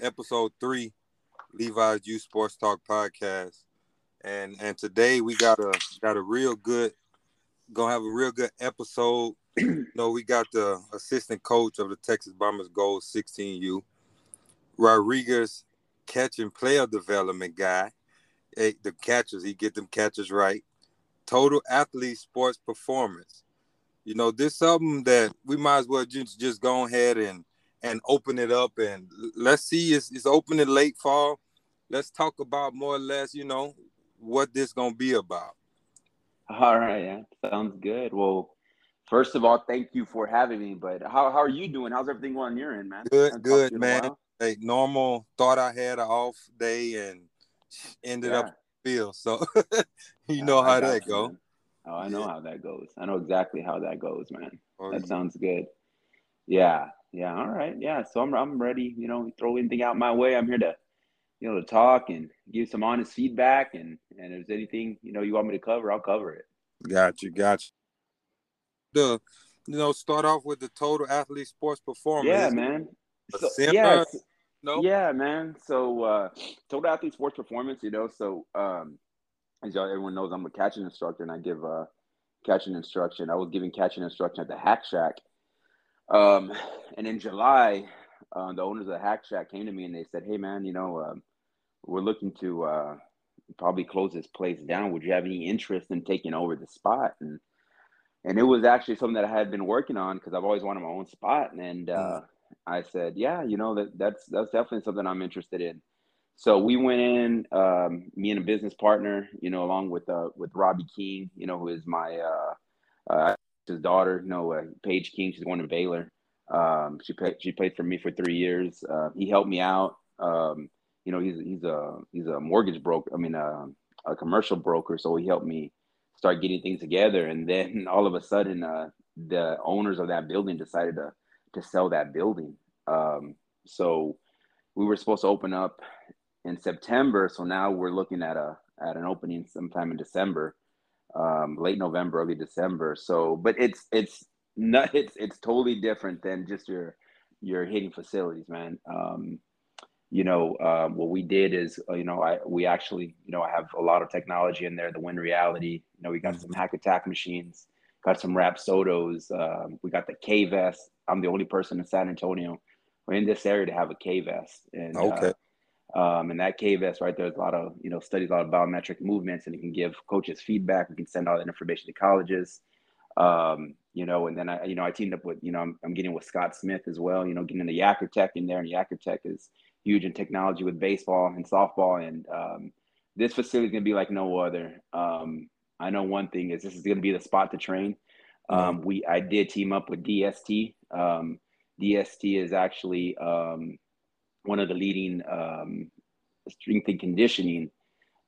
episode three, Levi's Youth Sports Talk podcast, and and today we got a got a real good, gonna have a real good episode. you know, we got the assistant coach of the Texas Bombers Gold 16U, Rodriguez, catch and player development guy. Hey, the catchers, he get them catchers right. Total athlete sports performance. You know, this something that we might as well just, just go ahead and and open it up and let's see it's, it's open in late fall. Let's talk about more or less you know what this gonna be about. All right yeah sounds good. Well first of all thank you for having me but how, how are you doing? How's everything going on your end man? Good good man. hey normal thought i had an off day and ended yeah. up field so you know how that you, go. man. oh i know yeah. how that goes. I know exactly how that goes man. Oh, that yeah. sounds good. Yeah yeah, all right, yeah. So I'm I'm ready. You know, throw anything out my way. I'm here to, you know, to talk and give some honest feedback. And and if there's anything you know you want me to cover, I'll cover it. Got you, got you. The, you know, start off with the total athlete sports performance. Yeah, man. So, yeah, no. Yeah, man. So uh total athlete sports performance. You know, so um, as y'all everyone knows, I'm a catching instructor, and I give uh catching instruction. I was giving catching instruction at the Hack Shack um, and in July, uh, the owners of the Hack Shack came to me and they said, "Hey, man, you know, uh, we're looking to uh, probably close this place down. Would you have any interest in taking over the spot?" And and it was actually something that I had been working on because I've always wanted my own spot. And uh, mm. I said, "Yeah, you know, that that's that's definitely something I'm interested in." So we went in, um, me and a business partner, you know, along with uh, with Robbie King, you know, who is my uh, uh, his daughter, you know, uh, Paige King. She's going to Baylor. Um, she played she played for me for three years. Uh, he helped me out. Um, you know, he's he's a he's a mortgage broker. I mean, uh, a commercial broker. So he helped me start getting things together. And then all of a sudden, uh, the owners of that building decided to to sell that building. Um, so we were supposed to open up in September. So now we're looking at a at an opening sometime in December um, late November, early December. So, but it's it's not it's it's totally different than just your your hitting facilities, man. Um, you know, uh, what we did is, uh, you know, I we actually, you know, I have a lot of technology in there. The Win Reality, you know, we got some hack attack machines, got some Rapsodos, um, we got the K vest. I'm the only person in San Antonio or in this area to have a K vest. And okay. Uh, um, and that K vest right there is a lot of, you know, studies a lot of biometric movements and it can give coaches feedback. We can send all that information to colleges. Um, you know, and then I, you know, I teamed up with, you know, I'm, I'm getting with Scott Smith as well, you know, getting the Yakkertech in there and Yakkertech is huge in technology with baseball and softball. And um, this facility is going to be like no other. Um, I know one thing is this is going to be the spot to train. Um, we, I did team up with DST. Um, DST is actually, um, one of the leading um, strength and conditioning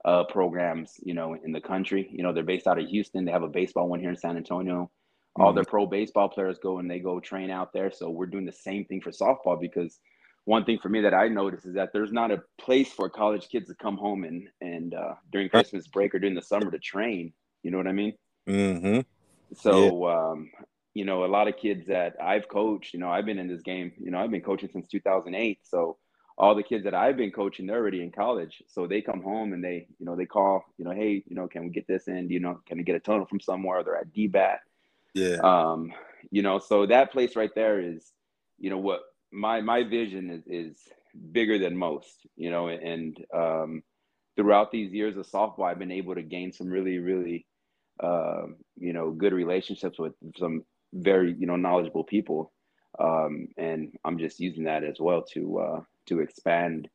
uh, programs, you know, in the country. You know, they're based out of Houston. They have a baseball one here in San Antonio. Mm-hmm. All their pro baseball players go and they go train out there. So we're doing the same thing for softball because one thing for me that I noticed is that there's not a place for college kids to come home and and uh, during Christmas break or during the summer to train. You know what I mean? Mm-hmm. So yeah. um, you know, a lot of kids that I've coached, you know, I've been in this game, you know, I've been coaching since 2008. So all the kids that I've been coaching, they're already in college. So they come home and they, you know, they call, you know, hey, you know, can we get this in? You know, can we get a tunnel from somewhere? They're at DBAT. Yeah. Um, you know, so that place right there is, you know, what my my vision is is bigger than most, you know, and um throughout these years of softball, I've been able to gain some really, really uh, you know, good relationships with some very you know knowledgeable people um, and i'm just using that as well to uh, to expand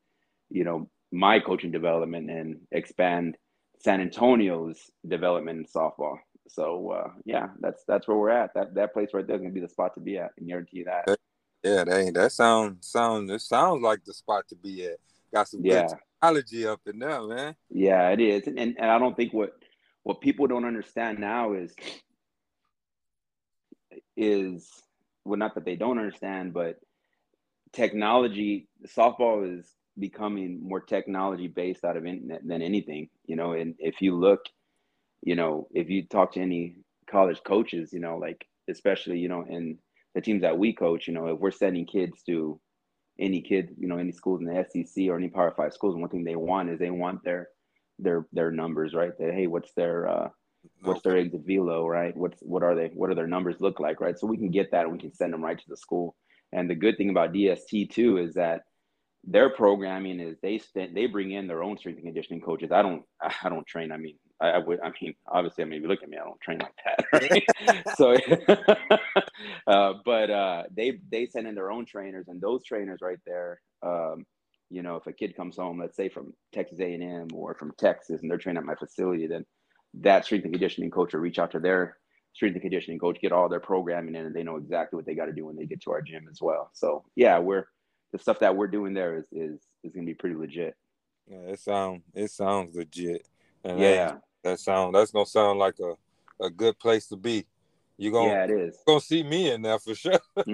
you know my coaching development and expand san antonio's development in softball. So uh, yeah that's that's where we're at. That that place right there is going to be the spot to be at. And guarantee you that. Yeah that, that sounds sounds it sounds like the spot to be at. Got some yeah. good technology up in there man. Yeah it is. And, and i don't think what what people don't understand now is is well not that they don't understand but technology softball is becoming more technology based out of internet than anything you know and if you look you know if you talk to any college coaches you know like especially you know in the teams that we coach you know if we're sending kids to any kid, you know, any schools in the SEC or any Power Five schools, one thing they want is they want their their their numbers, right? That hey, what's their uh, what's their exit velo, right? What's what are they? What are their numbers look like, right? So we can get that and we can send them right to the school. And the good thing about DST too is that their programming is they spend they bring in their own strength and conditioning coaches. I don't I don't train. I mean I, I would I mean obviously I mean if you look at me I don't train like that. Right? so uh, but uh, they they send in their own trainers and those trainers right there. Um, you know if a kid comes home let's say from Texas A&M or from Texas and they're training at my facility then that strength and conditioning coach will reach out to their strength and conditioning coach, get all their programming in, and they know exactly what they got to do when they get to our gym as well. So yeah, we're the stuff that we're doing there is is is gonna be pretty legit. Yeah, it sounds it sounds legit. And yeah, that, that sound that's gonna sound like a, a good place to be. You gonna yeah, it is. Gonna see me in there for sure.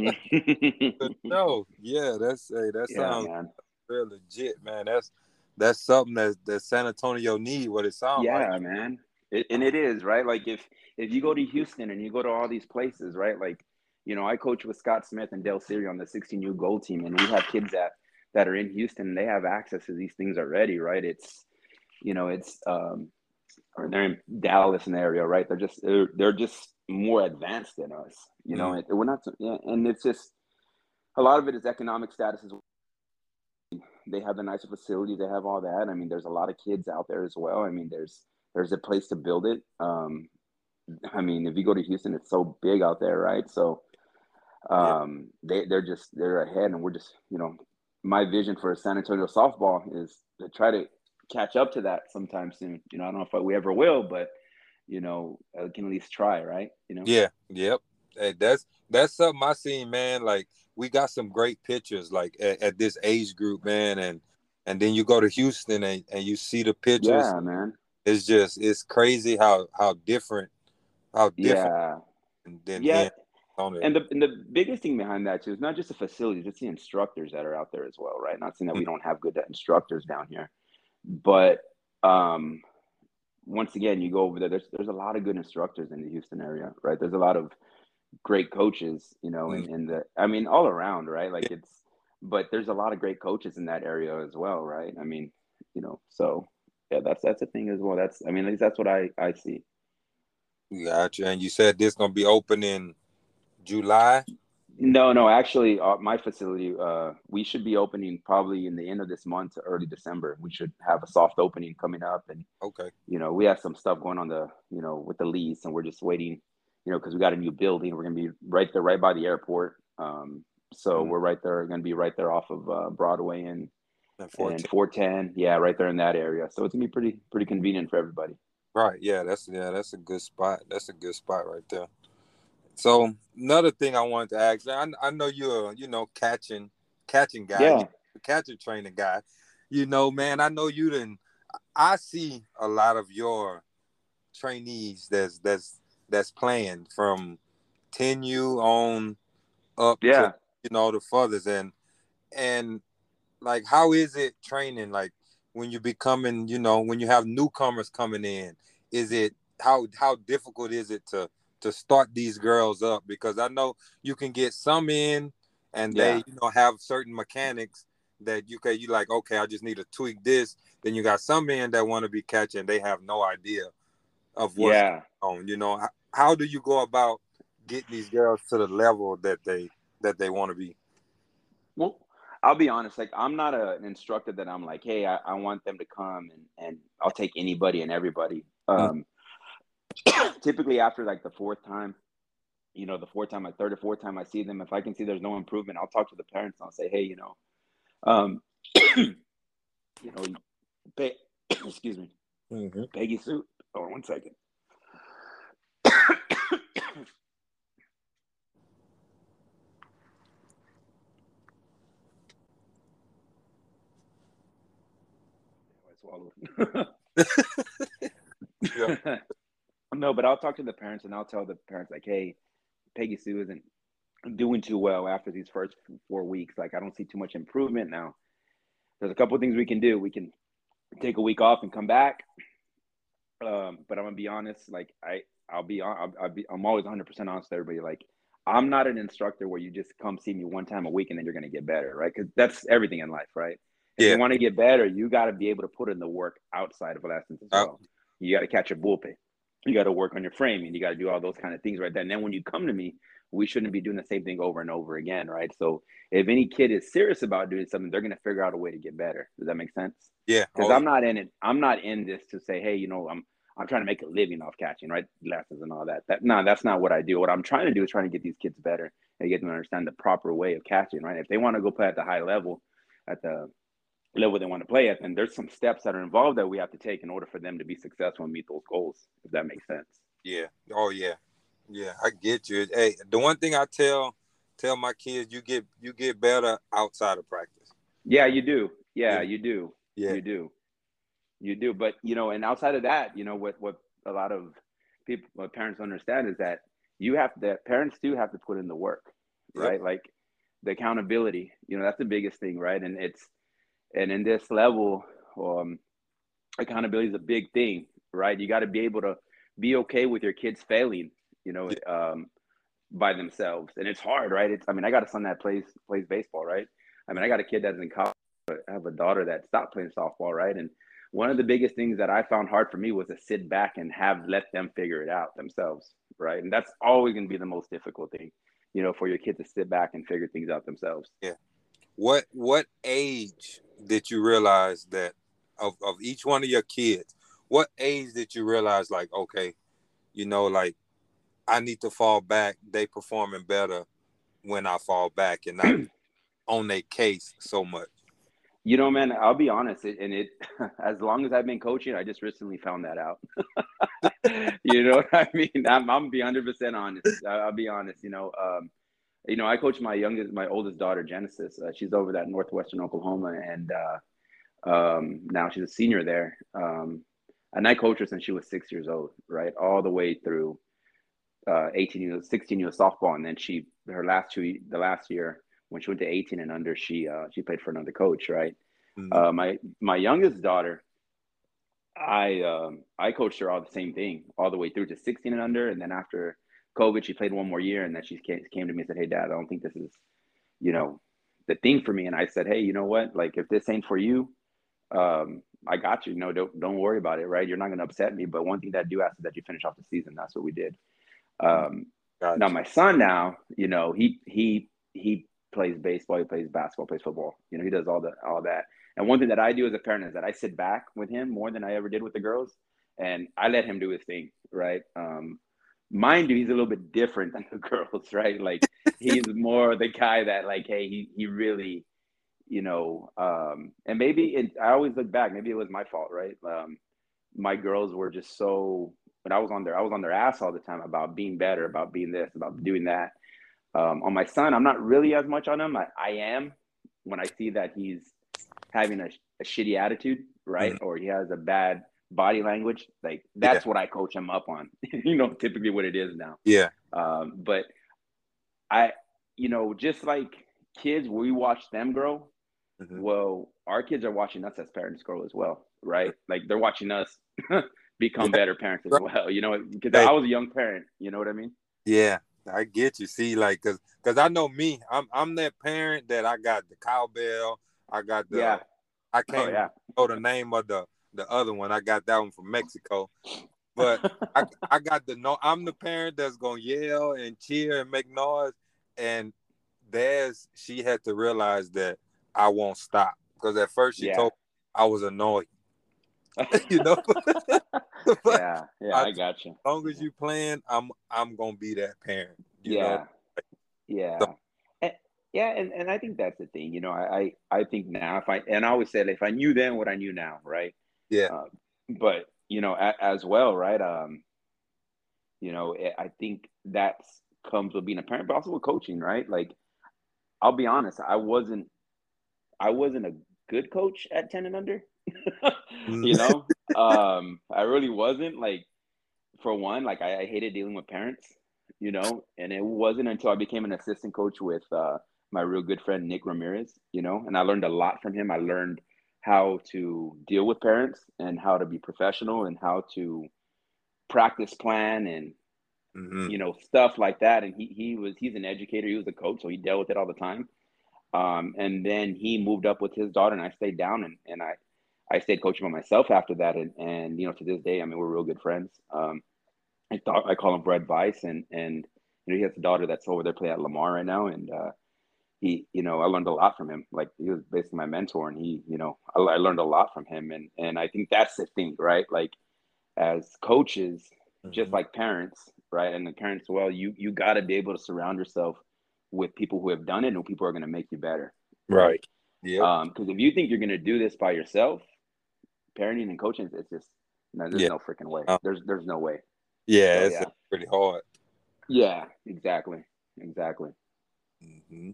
no, yeah, that's hey, that yeah, sounds man. real legit, man. That's that's something that that San Antonio need. What it sounds yeah, like. Yeah, man. It, and it is right. Like if if you go to Houston and you go to all these places, right? Like, you know, I coach with Scott Smith and Dale Siri on the 16U Gold team, and we have kids that that are in Houston and they have access to these things already, right? It's, you know, it's um, or they're in Dallas and area, right? They're just they're, they're just more advanced than us, you know. Mm. And we're not, yeah, and it's just a lot of it is economic status as well. They have the nicer facility, they have all that. I mean, there's a lot of kids out there as well. I mean, there's there's a place to build it. Um, I mean, if you go to Houston, it's so big out there, right? So um, yeah. they they're just they're ahead, and we're just you know, my vision for San Antonio softball is to try to catch up to that sometime soon. You know, I don't know if we ever will, but you know, I can at least try, right? You know. Yeah. Yep. Hey, that's that's something I seen, man. Like we got some great pictures, like at, at this age group, man, and and then you go to Houston and, and you see the pictures. Yeah, man. It's just it's crazy how how different how different. Yeah. Than yeah. And the and the biggest thing behind that too is not just the facilities, it's the instructors that are out there as well, right? Not saying that we mm. don't have good instructors down here, but um, once again, you go over there. There's there's a lot of good instructors in the Houston area, right? There's a lot of great coaches, you know, mm. in, in the I mean all around, right? Like it's but there's a lot of great coaches in that area as well, right? I mean, you know, so yeah, that's that's a thing as well. That's I mean, at least that's what I I see. Gotcha. And you said this gonna be open in July. No, no. Actually, uh, my facility, uh, we should be opening probably in the end of this month, to early December. We should have a soft opening coming up, and okay, you know, we have some stuff going on the, you know, with the lease, and we're just waiting, you know, because we got a new building. We're gonna be right there, right by the airport. Um, so mm-hmm. we're right there, gonna be right there off of uh, Broadway and and 410. Yeah, right there in that area. So it's gonna be pretty pretty convenient for everybody. Right. Yeah, that's yeah, that's a good spot. That's a good spot right there. So another thing I wanted to ask, I, I know you're you know catching catching guy, yeah. catching training guy. You know, man, I know you didn't. I see a lot of your trainees that's that's that's playing from 10U on up yeah. to you know the fathers and and like how is it training? Like when you're becoming you know when you have newcomers coming in is it how how difficult is it to to start these girls up? Because i know you can get some in and yeah. they you know have certain mechanics that you can you like okay i just need to tweak this. Then you got some men that want to be catching they have no idea of what's yeah. on you know? How, how do you go about getting these girls to the level that they that they want to be? Well I'll be honest, like I'm not a, an instructor that I'm like, hey, I, I, want them to come and, and I'll take anybody and everybody. Mm-hmm. Um, typically after like the fourth time, you know, the fourth time, like third or fourth time I see them, if I can see there's no improvement, I'll talk to the parents and I'll say, hey, you know, um, you know, pay, excuse me, mm-hmm. Peggy Sue. Hold on one second. swallowed. yeah. No, but I'll talk to the parents and I'll tell the parents like, hey, Peggy Sue isn't doing too well after these first four weeks. Like I don't see too much improvement now. There's a couple of things we can do. We can take a week off and come back. Um, but I'm gonna be honest. Like I, I'll be on. I'll, I'll be. I'm always 100 percent honest with everybody. Like I'm not an instructor where you just come see me one time a week and then you're to get better, right? Because that's everything in life, right? If yeah. you want to get better, you got to be able to put in the work outside of lessons as uh, well. Oh. You got to catch a bullpen. You got to work on your framing. You got to do all those kind of things right then. And then when you come to me, we shouldn't be doing the same thing over and over again, right? So if any kid is serious about doing something, they're going to figure out a way to get better. Does that make sense? Yeah. Because oh, I'm not in it. I'm not in this to say, hey, you know, I'm I'm trying to make a living off catching, right? Lessons and all that. That no, that's not what I do. What I'm trying to do is trying to get these kids better and get them to understand the proper way of catching, right? If they want to go play at the high level, at the level they want to play at, then there's some steps that are involved that we have to take in order for them to be successful and meet those goals. If that makes sense. Yeah. Oh yeah. Yeah, I get you. Hey, the one thing I tell tell my kids, you get you get better outside of practice. Yeah, you do. Yeah, yeah. you do. Yeah, you do. You do. But you know, and outside of that, you know, what what a lot of people, what parents understand is that you have that parents do have to put in the work, right? Yep. Like the accountability. You know, that's the biggest thing, right? And it's and in this level, um, accountability is a big thing, right? You got to be able to be okay with your kids failing you know, um, by themselves. And it's hard, right? It's I mean, I got a son that plays plays baseball, right? I mean, I got a kid that's in college. I have a daughter that stopped playing softball, right? And one of the biggest things that I found hard for me was to sit back and have let them figure it out themselves, right? And that's always going to be the most difficult thing, you know, for your kid to sit back and figure things out themselves. Yeah. What what age did you realize that of of each one of your kids? What age did you realize like okay, you know, like I need to fall back. They performing better when I fall back and not on their case so much. You know, man, I'll be honest, and it as long as I've been coaching, I just recently found that out. you know what I mean? I'm, I'm be hundred percent honest. I'll be honest. You know, um, you know, I coach my youngest, my oldest daughter, Genesis. Uh, she's over at northwestern Oklahoma, and uh, um, now she's a senior there. Um, and I coached her since she was six years old, right, all the way through uh, 18 years, 16 years softball, and then she her last two the last year when she went to 18 and under, she uh, she played for another coach, right? Mm-hmm. Uh, my my youngest daughter, I um, I coached her all the same thing all the way through to 16 and under, and then after COVID, she played one more year, and then she came, came to me and said, "Hey, Dad, I don't think this is, you know, the thing for me." And I said, "Hey, you know what? Like, if this ain't for you, um, I got you. No, don't don't worry about it. Right? You're not going to upset me. But one thing that I do ask is that you finish off the season. That's what we did. Um, gotcha. Now my son now, you know, he he he plays baseball, he plays basketball, plays football. You know, he does all the all that. And one thing that I do as a parent is that I sit back with him more than I ever did with the girls, and I let him do his thing. Right. Um, mind you, he's a little bit different than the girls, right? Like he's more the guy that like, hey, he he really, you know, um, and maybe it, I always look back, maybe it was my fault, right? Um, my girls were just so but I was on their I was on their ass all the time about being better, about being this, about doing that. Um, on my son, I'm not really as much on him. I, I am when I see that he's having a, a shitty attitude, right, mm-hmm. or he has a bad body language. Like that's yeah. what I coach him up on. you know, typically what it is now. Yeah. Um, but I, you know, just like kids, we watch them grow. Mm-hmm. Well, our kids are watching us as parents grow as well, right? Like they're watching us become better parents as well. You know, because I was a young parent. You know what I mean? Yeah, I get you. See, like, cause, cause I know me. I'm, I'm that parent that I got the cowbell. I got the. Yeah. I oh, can't oh, yeah. know the name of the the other one. I got that one from Mexico. But I, I got the no. I'm the parent that's gonna yell and cheer and make noise. And there's she had to realize that I won't stop because at first she yeah. told I was annoyed. you know. yeah, yeah, I, I, got you. As long as you plan, I'm I'm gonna be that parent. yeah, know? yeah, so, yeah, and, and I think that's the thing. You know, I, I I think now if I and I always said if I knew then what I knew now, right? Yeah. Um, but you know, a, as well, right? Um, you know, I think that comes with being a parent, but also with coaching, right? Like, I'll be honest, I wasn't, I wasn't a good coach at ten and under. You know, um, I really wasn't like, for one, like I, I, hated dealing with parents, you know, and it wasn't until I became an assistant coach with uh, my real good friend Nick Ramirez, you know, and I learned a lot from him. I learned how to deal with parents and how to be professional and how to practice plan and mm-hmm. you know, stuff like that. And he he was he's an educator, he was a coach, so he dealt with it all the time. Um, and then he moved up with his daughter, and I stayed down, and, and I I stayed coaching by myself after that, and and you know to this day, I mean we're real good friends. Um, I thought I call him Brett Vice, and and you know he has a daughter that's over there playing at Lamar right now, and uh, he you know I learned a lot from him. Like he was basically my mentor, and he you know I, I learned a lot from him, and and I think that's the thing, right? Like as coaches, mm-hmm. just like parents, right? And the parents, well, you you got to be able to surround yourself with people who have done it and people are going to make you better. Right. Yeah. Um, because if you think you're going to do this by yourself, parenting and coaching, it's just no, there's yeah. no freaking way. Uh, there's there's no way. Yeah, so, it's yeah. pretty hard. Yeah, exactly, exactly. Mm-hmm.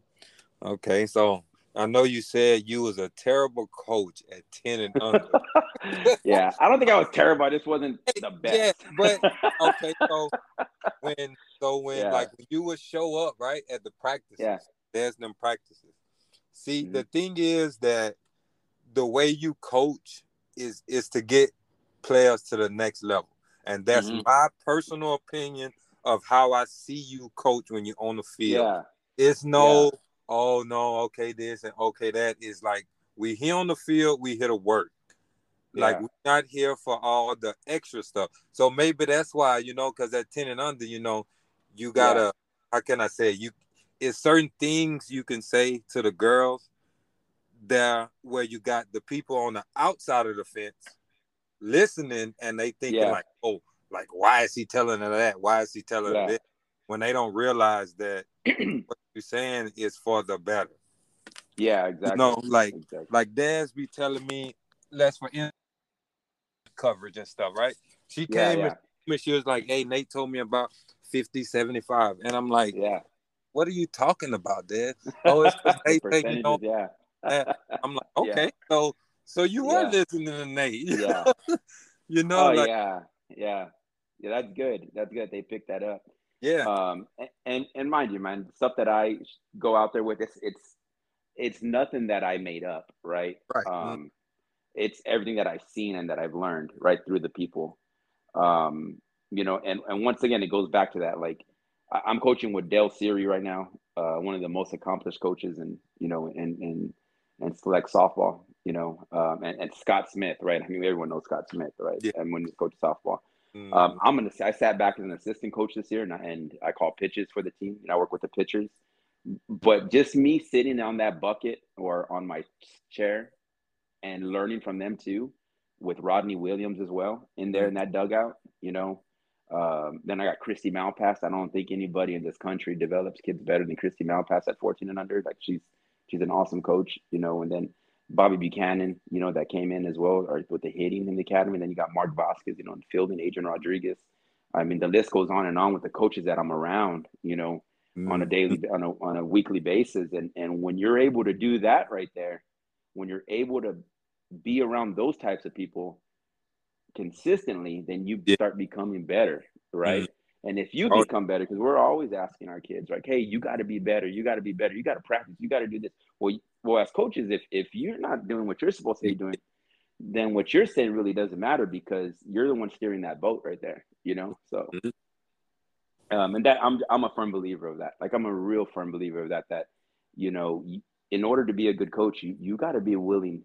Okay, so I know you said you was a terrible coach at ten and under. yeah, I don't think I was terrible. I just wasn't the best. Yeah, but okay, so when so when yeah. like you would show up right at the practices, yeah. there's them practices. See, mm-hmm. the thing is that the way you coach is is to get players to the next level. And that's mm-hmm. my personal opinion of how I see you coach when you're on the field. Yeah. It's no, yeah. Oh no, okay, this and okay, that is like we here on the field, we here to work. Yeah. Like we're not here for all the extra stuff. So maybe that's why, you know, because at 10 and under, you know, you gotta yeah. how can I say you it's certain things you can say to the girls there where you got the people on the outside of the fence listening and they thinking yeah. like, oh, like why is he telling her that? Why is he telling her this? When they don't realize that what you're saying is for the better. Yeah, exactly. Know, like exactly. like Daz be telling me less for in coverage and stuff, right? She came yeah, and she was like, Hey, Nate told me about 50, 75. And I'm like, Yeah, what are you talking about, Dad? Oh, it's they say, you know, yeah. I'm like, okay, yeah. so so you were listening to Nate. Yeah. you know, oh, like, yeah, yeah, yeah. That's good. That's good. They picked that up. Yeah. Um, and and mind you, man, stuff that I go out there with, it's it's it's nothing that I made up, right? Right. Um, mm-hmm. it's everything that I've seen and that I've learned, right, through the people. Um, you know, and and once again, it goes back to that, like I'm coaching with Dale Siri right now, uh, one of the most accomplished coaches and you know and in and select softball, you know, um, and, and, Scott Smith, right? I mean, everyone knows Scott Smith, right? Yeah. And when he's coach softball, mm. um, I'm gonna say I sat back as an assistant coach this year, and I, and I call pitches for the team, and I work with the pitchers. But just me sitting on that bucket or on my chair and learning from them too, with Rodney Williams as well in there mm. in that dugout, you know, um, then I got Christy Malpass. I don't think anybody in this country develops kids better than Christy Malpass at 14 and under. Like she's she's an awesome coach, you know. And then Bobby Buchanan, you know, that came in as well, or with the hitting in the academy. And then you got Mark Vasquez, you know, in fielding, Adrian Rodriguez. I mean, the list goes on and on with the coaches that I'm around, you know, mm-hmm. on a daily, on a on a weekly basis. And and when you're able to do that right there, when you're able to be around those types of people, consistently, then you yeah. start becoming better, right? Mm-hmm. And if you oh. become better, because we're always asking our kids, like, "Hey, you got to be better. You got to be better. You got to practice. You got to do this." Well, well, as coaches, if if you're not doing what you're supposed to be doing, then what you're saying really doesn't matter because you're the one steering that boat right there. You know, so. Mm-hmm. Um, and that I'm I'm a firm believer of that. Like I'm a real firm believer of that. That you know, in order to be a good coach, you you got to be willing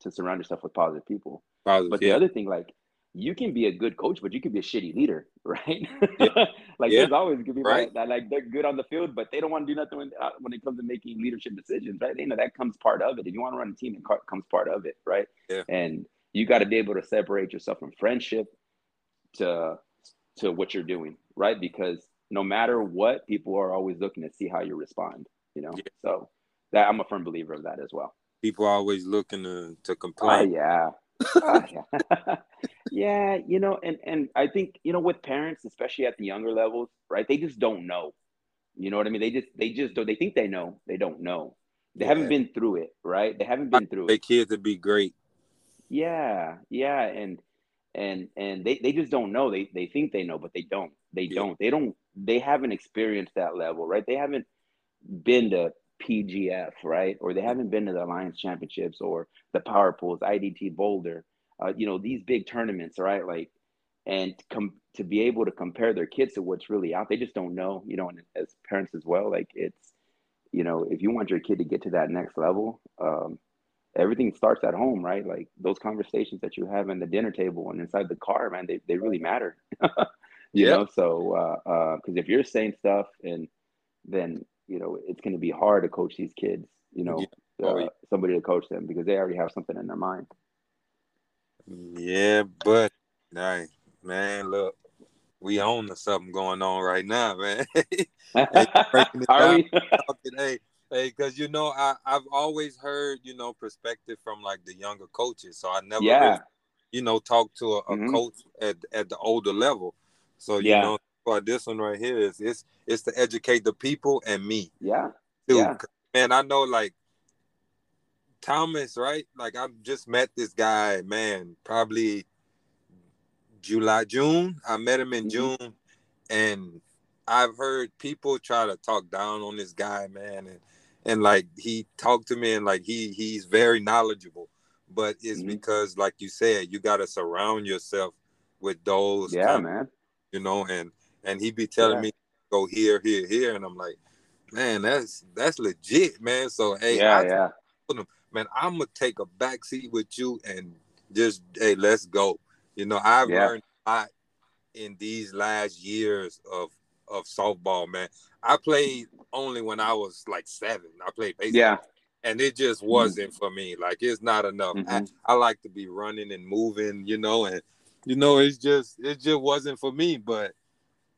to surround yourself with positive people. Positive, but the yeah. other thing, like you can be a good coach, but you can be a shitty leader, right? Yeah. like yeah. there's always gonna be right. that, like they're good on the field, but they don't want to do nothing when, uh, when it comes to making leadership decisions, right? They know that comes part of it. If you want to run a team, it comes part of it, right? Yeah. And you got to be able to separate yourself from friendship to to what you're doing, right? Because no matter what, people are always looking to see how you respond. You know, yeah. so that I'm a firm believer of that as well. People are always looking to to complain. Oh, yeah, uh, yeah. Yeah, you know, and and I think you know with parents, especially at the younger levels, right? They just don't know. You know what I mean? They just they just don't. They think they know. They don't know. They yeah. haven't been through it, right? They haven't been through it. They kids would be great. Yeah, yeah, and and and they, they just don't know. They they think they know, but they don't. They yeah. don't. They don't. They haven't experienced that level, right? They haven't been to PGF, right? Or they haven't been to the Alliance Championships or the Power Pools, IDT Boulder, uh, you know, these big tournaments, right? Like, and com- to be able to compare their kids to what's really out, they just don't know. You know, and as parents as well, like it's you know, if you want your kid to get to that next level, um, everything starts at home, right? Like those conversations that you have in the dinner table and inside the car, man, they, they really matter. you yep. know, so uh, uh, because if you're saying stuff and then you know it's going to be hard to coach these kids, you know, yeah. Oh, uh, somebody to coach them because they already have something in their mind. Yeah, but hey, man, look, we own the something going on right now, man. Are we? hey, hey, because you know, I I've always heard you know perspective from like the younger coaches, so I never, yeah. really, you know, talked to a, a mm-hmm. coach at at the older level. So you yeah. know, for this one right here is it's it's to educate the people and me. Yeah, too. yeah. Man, I know like Thomas, right? Like I just met this guy, man, probably July, June. I met him in mm-hmm. June, and I've heard people try to talk down on this guy, man, and and like he talked to me and like he he's very knowledgeable, but it's mm-hmm. because like you said, you got to surround yourself with those. Yeah, man. You know, and and he be telling yeah. me go here, here, here, and I'm like, man, that's that's legit, man. So hey, yeah, I yeah. Man, I'm gonna take a back seat with you and just hey, let's go. You know, I've yeah. learned a lot in these last years of of softball, man. I played only when I was like seven. I played baseball. Yeah. And it just mm-hmm. wasn't mm-hmm. for me. Like it's not enough. Mm-hmm. I, I like to be running and moving, you know, and you know, it's just it just wasn't for me. But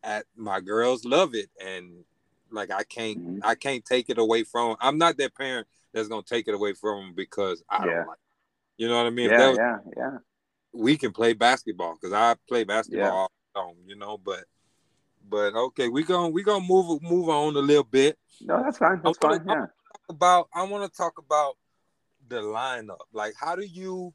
at my girls love it. And like I can't mm-hmm. I can't take it away from. I'm not that parent that's gonna take it away from them because I yeah. don't like it. You know what I mean? Yeah, was, yeah, yeah we can play basketball because I play basketball yeah. all you know, but but okay, we gonna we gonna move move on a little bit. No, that's fine. That's fine. Yeah. About I want to talk about the lineup. Like, how do you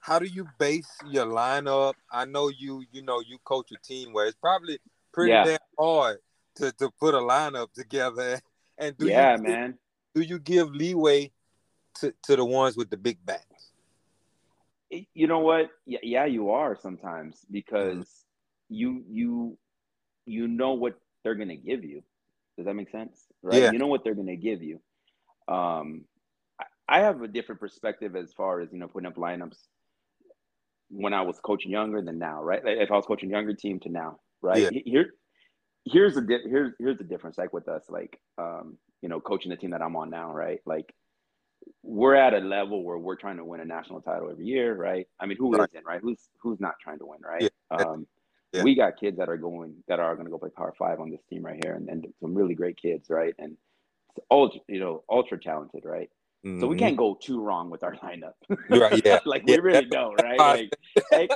how do you base your lineup? I know you you know you coach a team where it's probably pretty yeah. damn hard to to put a lineup together. And do yeah, you, man. Do you give leeway to to the ones with the big bats? you know what? Yeah, yeah, you are sometimes because mm-hmm. you you you know what they're gonna give you. Does that make sense? Right? Yeah. You know what they're gonna give you. Um, I have a different perspective as far as you know putting up lineups when I was coaching younger than now, right? Like if I was coaching younger team to now, right? Yeah. Here, here's the di- here's here's the difference. Like with us, like um, you know, coaching the team that I'm on now, right? Like we're at a level where we're trying to win a national title every year, right? I mean, who not right? Who's who's not trying to win, right? Yeah. Um, yeah. We got kids that are going that are going to go play Power Five on this team right here, and, and some really great kids, right? And ultra, you know, ultra talented, right? Mm-hmm. So we mm-hmm. can't go too wrong with our lineup. right, yeah. like we really don't, right? Like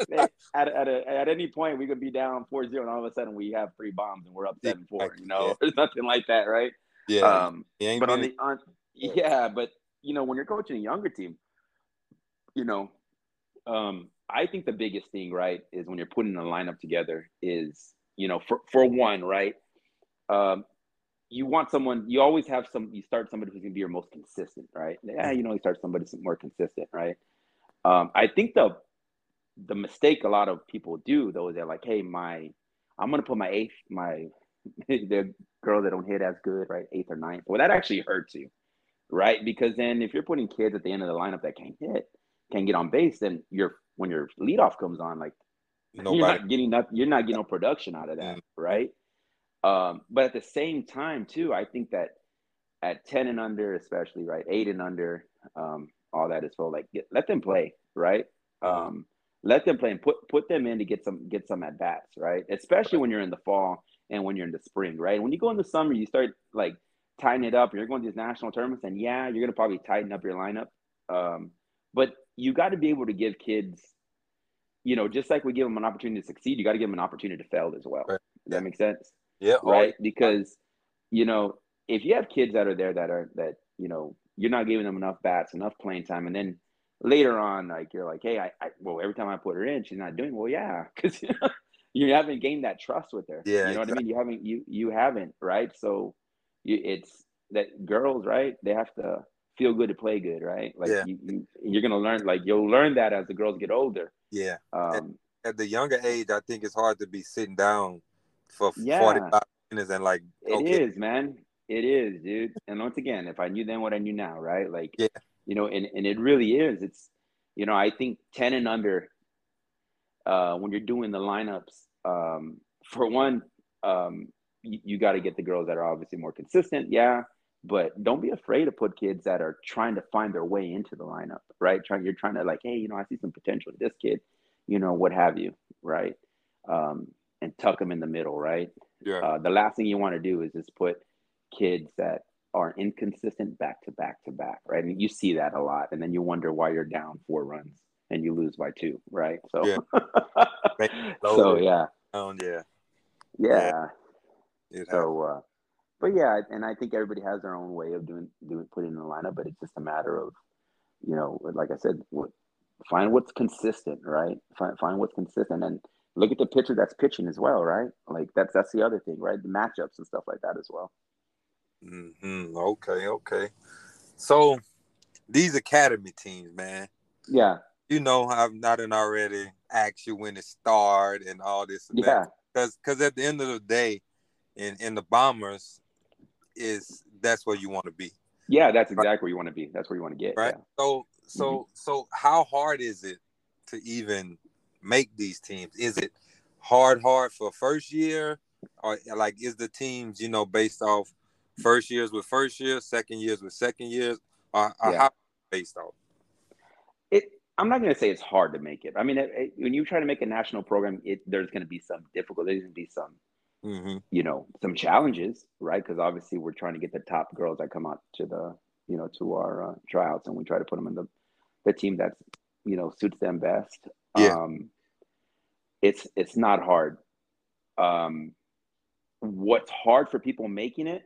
at, at, a, at any point we could be down 4-0 and all of a sudden we have three bombs and we're up 7-4, you know? Yeah. There's nothing like that, right? Yeah. Um, but on the on yeah, but you know, when you're coaching a younger team, you know, um, I think the biggest thing, right, is when you're putting a lineup together is, you know, for, for one, right, um, you want someone, you always have some, you start somebody who's going to be your most consistent, right? Yeah, you know, you start somebody more consistent, right? Um, I think the, the mistake a lot of people do though is they're like, hey, my, I'm going to put my eighth, my, the girl that don't hit as good, right? Eighth or ninth. Well, that actually hurts you right? Because then if you're putting kids at the end of the lineup that can't hit, can't get on base, then you're when your leadoff comes on, like Nobody. you're not getting up, you're not getting no production out of that, mm. right? Um, but at the same time, too, I think that at 10 and under, especially right, eight and under, um, all that is full, like get, let them play, right? Um, let them play and put put them in to get some get some at bats, right? Especially when you're in the fall and when you're in the spring, right? When you go in the summer, you start like tighten it up, you're going to these national tournaments, and yeah, you're going to probably tighten up your lineup. Um, but you got to be able to give kids, you know, just like we give them an opportunity to succeed, you got to give them an opportunity to fail as well. Right. Does that make sense? Yeah. Right. Because, you know, if you have kids that are there that are, that, you know, you're not giving them enough bats, enough playing time, and then later on, like, you're like, hey, I, I well, every time I put her in, she's not doing well. Yeah. Because you haven't gained that trust with her. Yeah. You know exactly. what I mean? You haven't, you, you haven't, right? So, you, it's that girls, right? They have to feel good to play good, right? Like yeah. you, you, you're gonna learn, like you'll learn that as the girls get older. Yeah. Um, at the younger age, I think it's hard to be sitting down for yeah. 45 minutes and like okay. it is, man. It is, dude. And once again, if I knew then what I knew now, right? Like yeah. you know, and, and it really is. It's you know, I think 10 and under uh when you're doing the lineups, um, for one, um, you, you got to get the girls that are obviously more consistent, yeah. But don't be afraid to put kids that are trying to find their way into the lineup, right? Trying, you're trying to like, hey, you know, I see some potential in this kid, you know, what have you, right? Um, and tuck them in the middle, right? Yeah. Uh, the last thing you want to do is just put kids that are inconsistent back to back to back, right? And you see that a lot, and then you wonder why you're down four runs and you lose by two, right? So, yeah. so yeah, oh, yeah, yeah. yeah. So, uh, but yeah, and I think everybody has their own way of doing doing putting in the lineup, but it's just a matter of, you know, like I said, what, find what's consistent, right? Find find what's consistent, and look at the pitcher that's pitching as well, right? Like that's that's the other thing, right? The matchups and stuff like that as well. Hmm. Okay. Okay. So these academy teams, man. Yeah. You know, I've not an already asked you when it started and all this. And yeah. Because because at the end of the day, in in the bombers, is that's where you want to be. Yeah, that's exactly right. where you want to be. That's where you want to get. Right. Yeah. So so mm-hmm. so how hard is it to even make these teams? Is it hard hard for first year, or like is the teams you know based off first years with first years, second years with second years, or, or yeah. how based off? It. I'm not going to say it's hard to make it. I mean, it, it, when you try to make a national program, it, there's going to be some difficult. There's going to be some mm-hmm. you know, some challenges, right? Because obviously we're trying to get the top girls that come out to the, you know, to our uh, tryouts, and we try to put them in the, the team that's, you know, suits them best. Yeah. Um, it's it's not hard. Um, what's hard for people making it,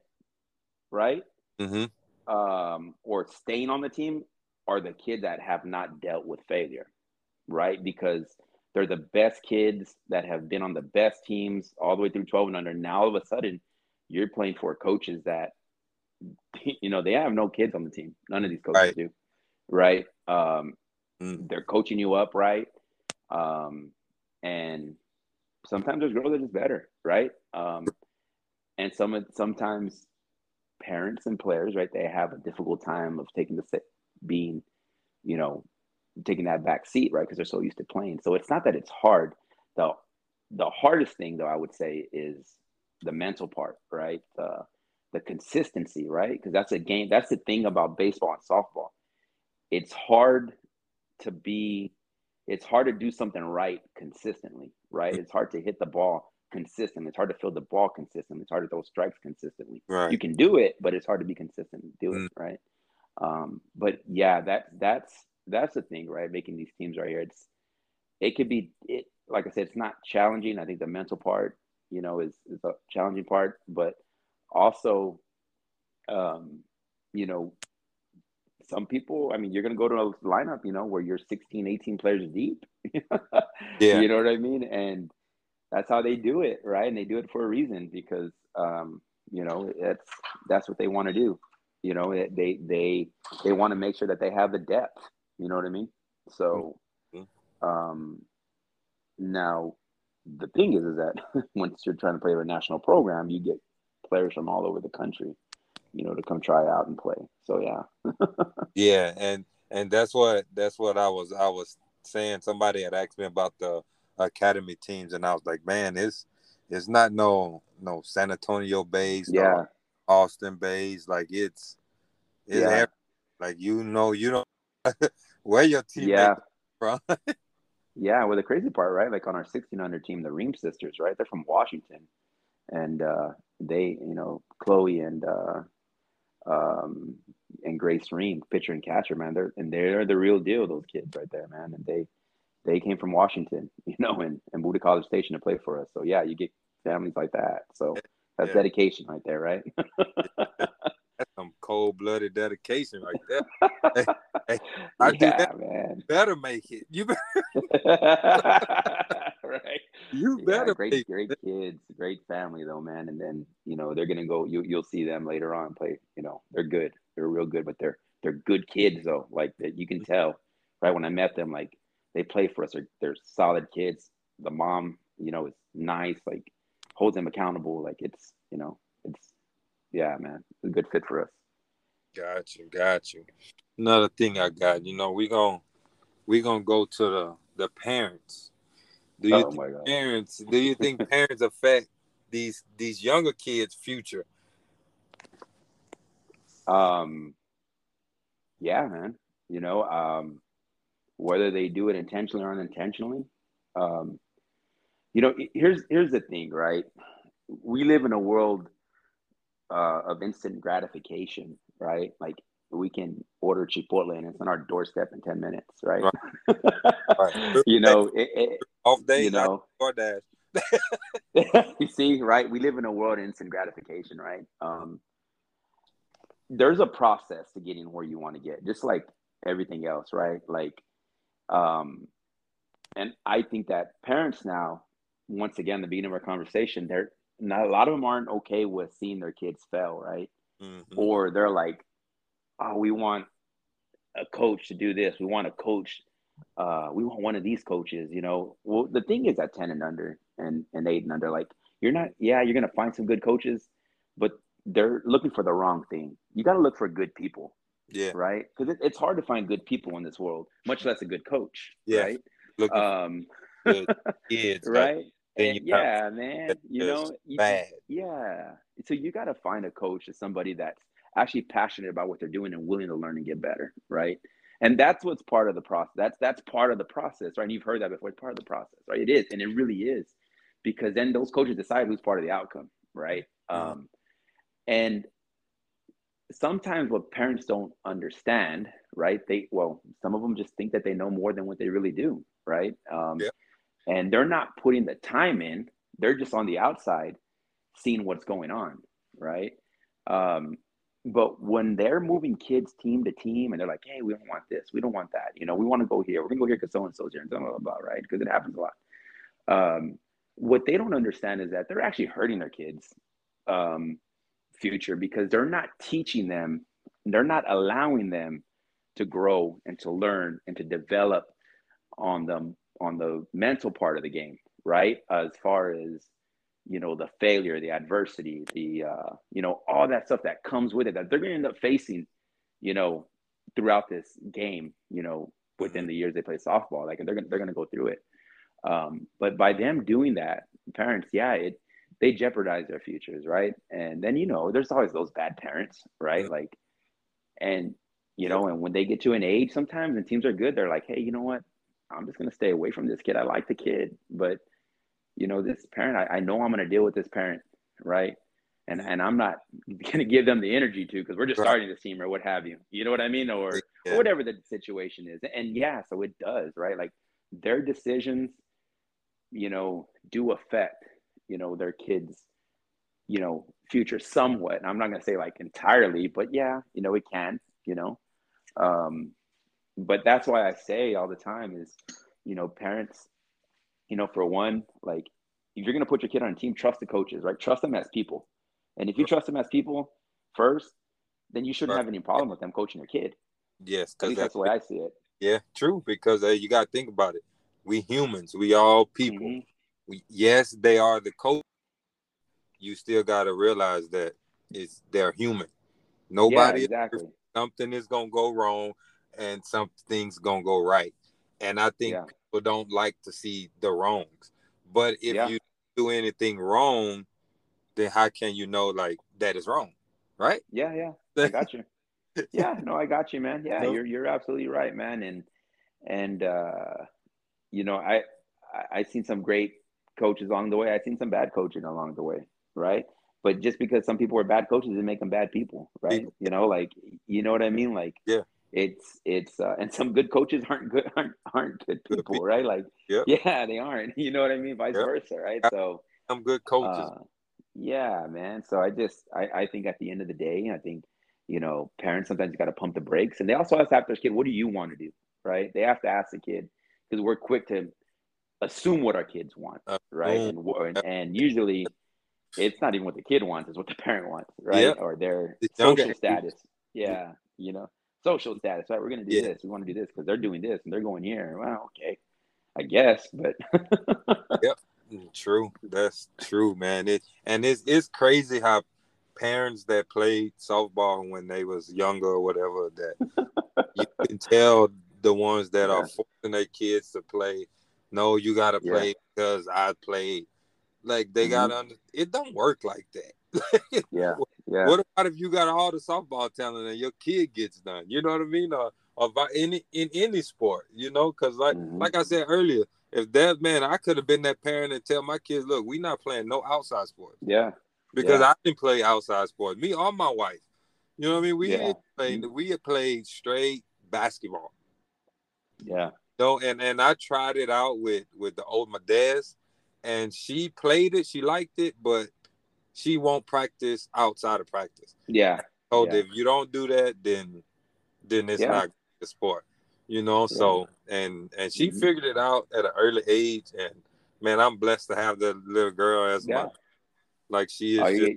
right? Mm-hmm. Um, or staying on the team are the kids that have not dealt with failure, right? Because they're the best kids that have been on the best teams all the way through 12 and under. Now all of a sudden, you're playing for coaches that, you know, they have no kids on the team. None of these coaches right. do, right? Um, mm. They're coaching you up, right? Um, and sometimes there's girls that are just better, right? Um, and some sometimes parents and players, right? They have a difficult time of taking the sit, being, you know, taking that back seat, right? Because they're so used to playing. So it's not that it's hard. The the hardest thing, though, I would say, is the mental part, right? The the consistency, right? Because that's a game. That's the thing about baseball and softball. It's hard to be. It's hard to do something right consistently, right? It's hard to hit the ball consistently. It's hard to field the ball consistently. It's hard to throw strikes consistently. Right. You can do it, but it's hard to be consistent and do mm. it, right? Um, but yeah, that that's that's the thing, right? Making these teams right here, it's it could be it like I said, it's not challenging. I think the mental part, you know, is is a challenging part, but also, um, you know, some people, I mean, you're gonna go to a lineup, you know, where you're 16, 18 players deep. yeah. You know what I mean? And that's how they do it, right? And they do it for a reason because um, you know, it's that's what they want to do. You know, they they they want to make sure that they have the depth you know what I mean? So, mm-hmm. um, now the thing is, is that once you're trying to play a national program, you get players from all over the country, you know, to come try out and play. So yeah. yeah, and and that's what that's what I was I was saying. Somebody had asked me about the academy teams, and I was like, man, it's it's not no no San Antonio Bays, yeah, no Austin Bays. Like it's it's yeah. like you know you don't where your team yeah. from. yeah, well, the crazy part, right? Like on our 1600 team, the Ream sisters, right? They're from Washington, and uh, they, you know, Chloe and uh, um, and Grace Ream, pitcher and catcher, man. They're and they're the real deal. Those kids right there, man. And they they came from Washington, you know, and and moved to College Station to play for us. So yeah, you get families like that. So that's yeah. dedication right there, right? Cold blooded dedication right there. hey, hey, I yeah, do that. Man. Better make it. You better. right. You better. Yeah, great, great it. kids, great family though, man. And then you know they're gonna go. You you'll see them later on play. You know they're good. They're real good, but they're they're good kids though. Like that you can tell right when I met them. Like they play for us. They're they're solid kids. the mom, you know, is nice, like holds them accountable. Like it's, you know, it's yeah, man, it's a good fit for us. Got you, got you. Another thing I got, you know, we gonna we gonna go to the the parents. Do you oh think parents? Do you think parents affect these these younger kids' future? Um, yeah, man. You know, um, whether they do it intentionally or unintentionally. Um, you know, here's here's the thing, right? We live in a world uh, of instant gratification, right? Like we can order Chipotle and it's on our doorstep in ten minutes, right? right. right. you know, it, it, off day, you know, DoorDash. you see, right? We live in a world of instant gratification, right? Um, there's a process to getting where you want to get, just like everything else, right? Like, um, and I think that parents now, once again, the beginning of our conversation, they're not a lot of them aren't okay with seeing their kids fail, right? Mm-hmm. Or they're like, oh, we want a coach to do this. We want a coach. Uh, we want one of these coaches, you know. Well, the thing is at 10 and under and, and eight and under, like you're not, yeah, you're gonna find some good coaches, but they're looking for the wrong thing. You gotta look for good people. Yeah. Right. Because it, it's hard to find good people in this world, much less a good coach. Yeah. Right. Looking um, kids. right. And, yeah, man. You know, you. Yeah. So you got to find a coach, somebody that's actually passionate about what they're doing and willing to learn and get better, right? And that's what's part of the process. That's that's part of the process, right? And you've heard that before. It's part of the process, right? It is, and it really is, because then those coaches decide who's part of the outcome, right? Mm-hmm. Um, and sometimes what parents don't understand, right? They well, some of them just think that they know more than what they really do, right? Um, yeah. And they're not putting the time in. They're just on the outside, seeing what's going on, right? Um, but when they're moving kids team to team and they're like, hey, we don't want this, we don't want that, you know, we want to go here, we're gonna go here because so and so's here and blah, blah, blah, right? Because it happens a lot. Um, what they don't understand is that they're actually hurting their kids' um, future because they're not teaching them, they're not allowing them to grow and to learn and to develop on them on the mental part of the game, right? As far as you know the failure the adversity the uh, you know all that stuff that comes with it that they're going to end up facing you know throughout this game you know within mm-hmm. the years they play softball like they're gonna they're gonna go through it. Um, but by them doing that parents yeah it they jeopardize their futures right? And then you know there's always those bad parents right? Like and you know and when they get to an age sometimes and teams are good they're like hey you know what i'm just gonna stay away from this kid i like the kid but you know, this parent, I, I know I'm going to deal with this parent, right? And and I'm not going to give them the energy to because we're just right. starting the team or what have you. You know what I mean? Or, yeah. or whatever the situation is. And yeah, so it does, right? Like their decisions, you know, do affect, you know, their kids, you know, future somewhat. And I'm not going to say like entirely, but yeah, you know, it can, you know. Um, but that's why I say all the time is, you know, parents you know, for one, like if you're going to put your kid on a team, trust the coaches, right? Trust them as people. And if you trust them as people first, then you shouldn't right. have any problem with them coaching your kid. Yes, because that's the way I see it. Yeah, true. Because uh, you got to think about it. We humans, we all people. Mm-hmm. We yes, they are the coach. You still got to realize that it's they're human. Nobody, yeah, exactly. something is gonna go wrong, and some things gonna go right. And I think yeah people don't like to see the wrongs. But if yeah. you do anything wrong, then how can you know like that is wrong? Right? Yeah, yeah. I got you. yeah, no, I got you, man. Yeah, no. you're you're absolutely right, man. And and uh you know, I I I've seen some great coaches along the way. I've seen some bad coaching along the way, right? But just because some people are bad coaches doesn't make them bad people, right? You know, like you know what I mean? Like yeah, it's it's uh, and some good coaches aren't good aren't aren't good people, right? Like yep. yeah, they aren't. You know what I mean? Vice yep. versa, right? So some good coaches. Uh, yeah, man. So I just I, I think at the end of the day, I think you know parents sometimes got to pump the brakes, and they also have to ask their kid, "What do you want to do?" Right? They have to ask the kid because we're quick to assume what our kids want, right? And, and, and usually it's not even what the kid wants; it's what the parent wants, right? Yep. Or their social status. Yeah, you know social status, right? We're going to do yeah. this. We want to do this because they're doing this and they're going here. Well, okay. I guess, but yep, true. That's true, man. It and it's it's crazy how parents that played softball when they was younger or whatever that you can tell the ones that yeah. are forcing their kids to play. No, you gotta play yeah. because I played. Like they mm-hmm. gotta under, it don't work like that. yeah. Yeah. What about if you got all the softball talent and your kid gets done? You know what I mean? Or, or any in any sport, you know, because like mm-hmm. like I said earlier, if that man, I could have been that parent and tell my kids, look, we not playing no outside sports. Yeah. Because yeah. I didn't play outside sports. Me or my wife. You know what I mean? We yeah. had played we had played straight basketball. Yeah. No, and and I tried it out with with the old my dad's, and she played it. She liked it, but she won't practice outside of practice. Yeah. So yeah. if you don't do that, then then it's yeah. not the sport. You know. Yeah. So and and she mm-hmm. figured it out at an early age, and man, I'm blessed to have that little girl as my like she is. Oh, just,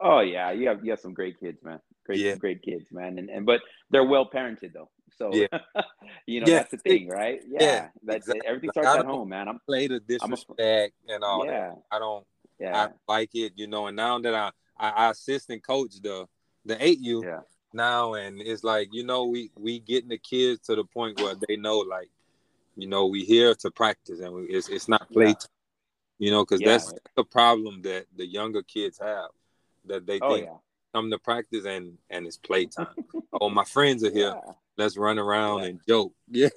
oh yeah, you have you have some great kids, man. Great, great kids, man. And and but they're well parented though. So yeah. you know yeah. that's the thing, right? Yeah, yeah that's exactly. everything starts at home, man. I'm play the disrespect a, and all yeah. that. I don't. Yeah, I like it, you know. And now that I I, I assist and coach the the eight U yeah. now, and it's like you know we we getting the kids to the point where they know like you know we here to practice and we, it's it's not play. Yeah. Time, you know, because that's the problem that the younger kids have that they oh, think come to practice and and it's playtime. oh, my friends are here. Yeah. Let's run around yeah. and joke. Yeah.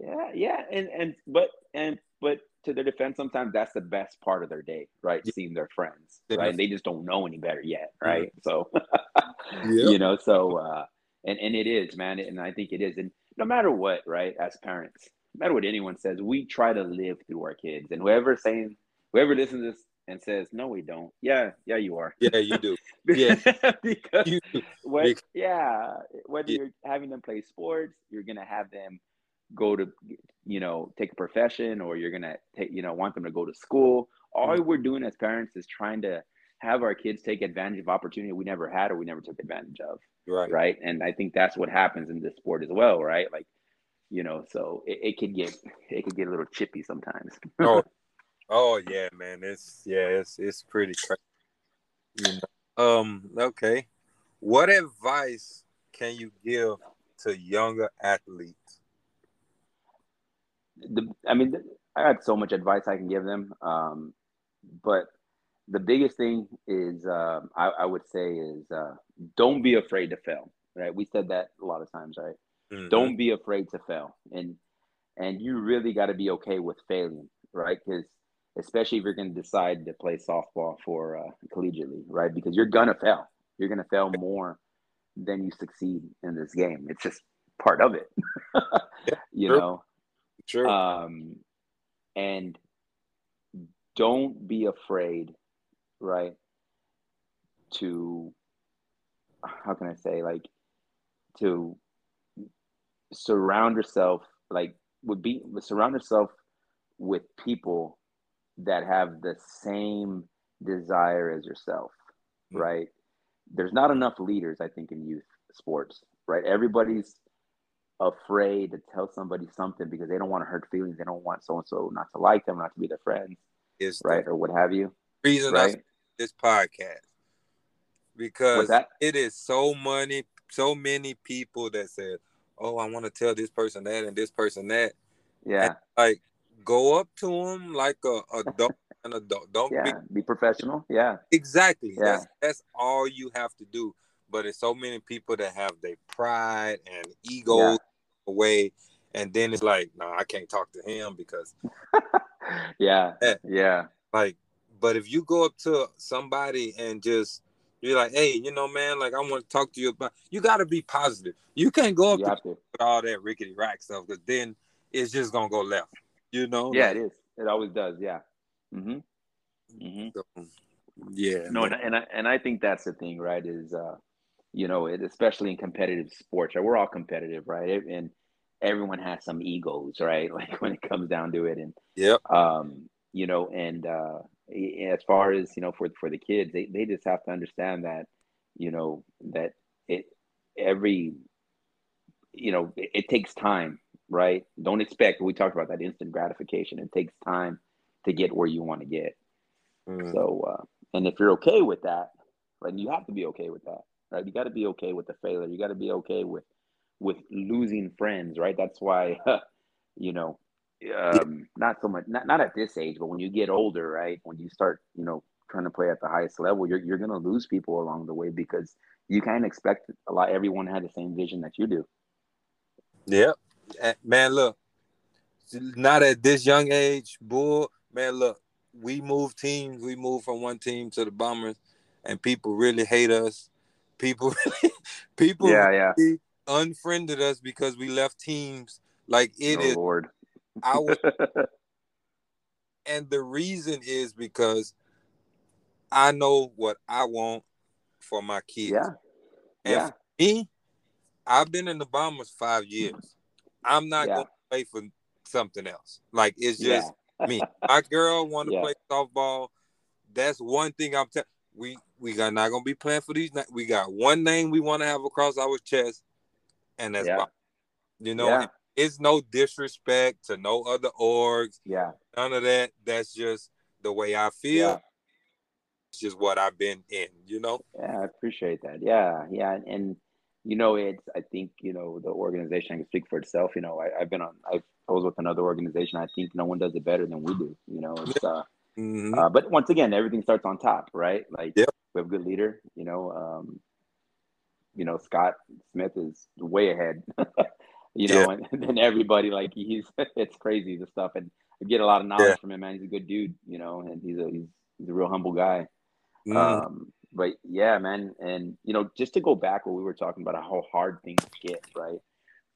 yeah, yeah, and and but and but to their defense, sometimes that's the best part of their day, right? Yeah. Seeing their friends, right? They just don't know any better yet, right? So, you know, so uh, and and it is, man, and I think it is, and no matter what, right? As parents, no matter what anyone says, we try to live through our kids, and whoever saying, whoever listens to this and says, "No, we don't." Yeah, yeah, you are. Yeah, you do. Yeah, because you do. When, yeah, whether yeah. you're having them play sports, you're gonna have them go to, you know, take a profession, or you're gonna take, you know, want them to go to school. All mm-hmm. we're doing as parents is trying to have our kids take advantage of opportunity we never had or we never took advantage of. Right. Right. And I think that's what happens in this sport as well. Right. Like, you know, so it, it could get it could get a little chippy sometimes. oh, Oh yeah, man. It's yeah, it's it's pretty crazy. You know? Um, okay. What advice can you give to younger athletes? The, I mean, I got so much advice I can give them, um, but the biggest thing is uh, I, I, would say is uh, don't be afraid to fail. Right? We said that a lot of times, right? Mm-hmm. Don't be afraid to fail, and and you really got to be okay with failing, right? Because especially if you're going to decide to play softball for uh, collegiately, right? Because you're gonna fail. You're gonna fail more than you succeed in this game. It's just part of it, you True. know. True. Um, and don't be afraid, right? To how can I say like to surround yourself like would be surround yourself with people that have the same desire as yourself, mm-hmm. right? There's not enough leaders, I think, in youth sports, right? Everybody's afraid to tell somebody something because they don't want to hurt feelings. They don't want so and so not to like them, not to be their friends, is right, or what have you. Reason right? this podcast because it is so many, so many people that said, "Oh, I want to tell this person that and this person that." Yeah, and like go up to them like a adult and adult. Don't yeah, be, be professional. Yeah, exactly. Yeah. That's that's all you have to do. But it's so many people that have their pride and ego yeah. Away, and then it's like, no, nah, I can't talk to him because. yeah. Yeah. Like, but if you go up to somebody and just you're like, hey, you know, man, like I want to talk to you about. You got to be positive. You can't go up to, to. all that rickety rack stuff because then it's just gonna go left. You know? Yeah, like, it is. It always does. Yeah. Mm-hmm. Mm-hmm. So, yeah. No, and, and I and I think that's the thing, right? Is uh, you know, especially in competitive sports, right? We're all competitive, right? And everyone has some egos, right? Like when it comes down to it, and yeah, um, you know, and uh, as far as you know, for for the kids, they they just have to understand that, you know, that it every, you know, it, it takes time right? Don't expect. We talked about that instant gratification. It takes time to get where you want to get. Mm. So, uh, and if you're okay with that, right, you have to be okay with that, right? You got to be okay with the failure. You got to be okay with with losing friends, right? That's why, you know, um, not so much, not, not at this age, but when you get older, right? When you start, you know, trying to play at the highest level, you're, you're going to lose people along the way because you can't expect a lot, everyone had the same vision that you do. Yep. Man, look, not at this young age, bull, man, look, we move teams, we move from one team to the Bombers, and people really hate us. People, people, yeah, yeah, unfriended us because we left teams. Like it oh, is. Lord. Was, and the reason is because I know what I want for my kids. Yeah. And yeah. me, I've been in the Bombers five years. I'm not yeah. going to play for something else. Like it's just yeah. me. My girl want to yeah. play softball. That's one thing I'm telling. We we got not gonna be playing for these. We got one name we want to have across our chest, and that's yeah. You know, yeah. it's no disrespect to no other orgs. Yeah, none of that. That's just the way I feel. Yeah. It's just what I've been in. You know. Yeah, I appreciate that. Yeah, yeah, and you know, it's I think you know the organization can speak for itself. You know, I, have been on. I've, I was with another organization. I think no one does it better than we do. You know, it's uh, mm-hmm. uh but once again, everything starts on top, right? Like yep. we have a good leader. You know, um, you know Scott Smith is way ahead. you know, yeah. and, and everybody like he's it's crazy the stuff, and I get a lot of knowledge yeah. from him. Man, he's a good dude. You know, and he's a he's, he's a real humble guy. Mm. Um, but yeah, man, and you know, just to go back what we were talking about how hard things get, right?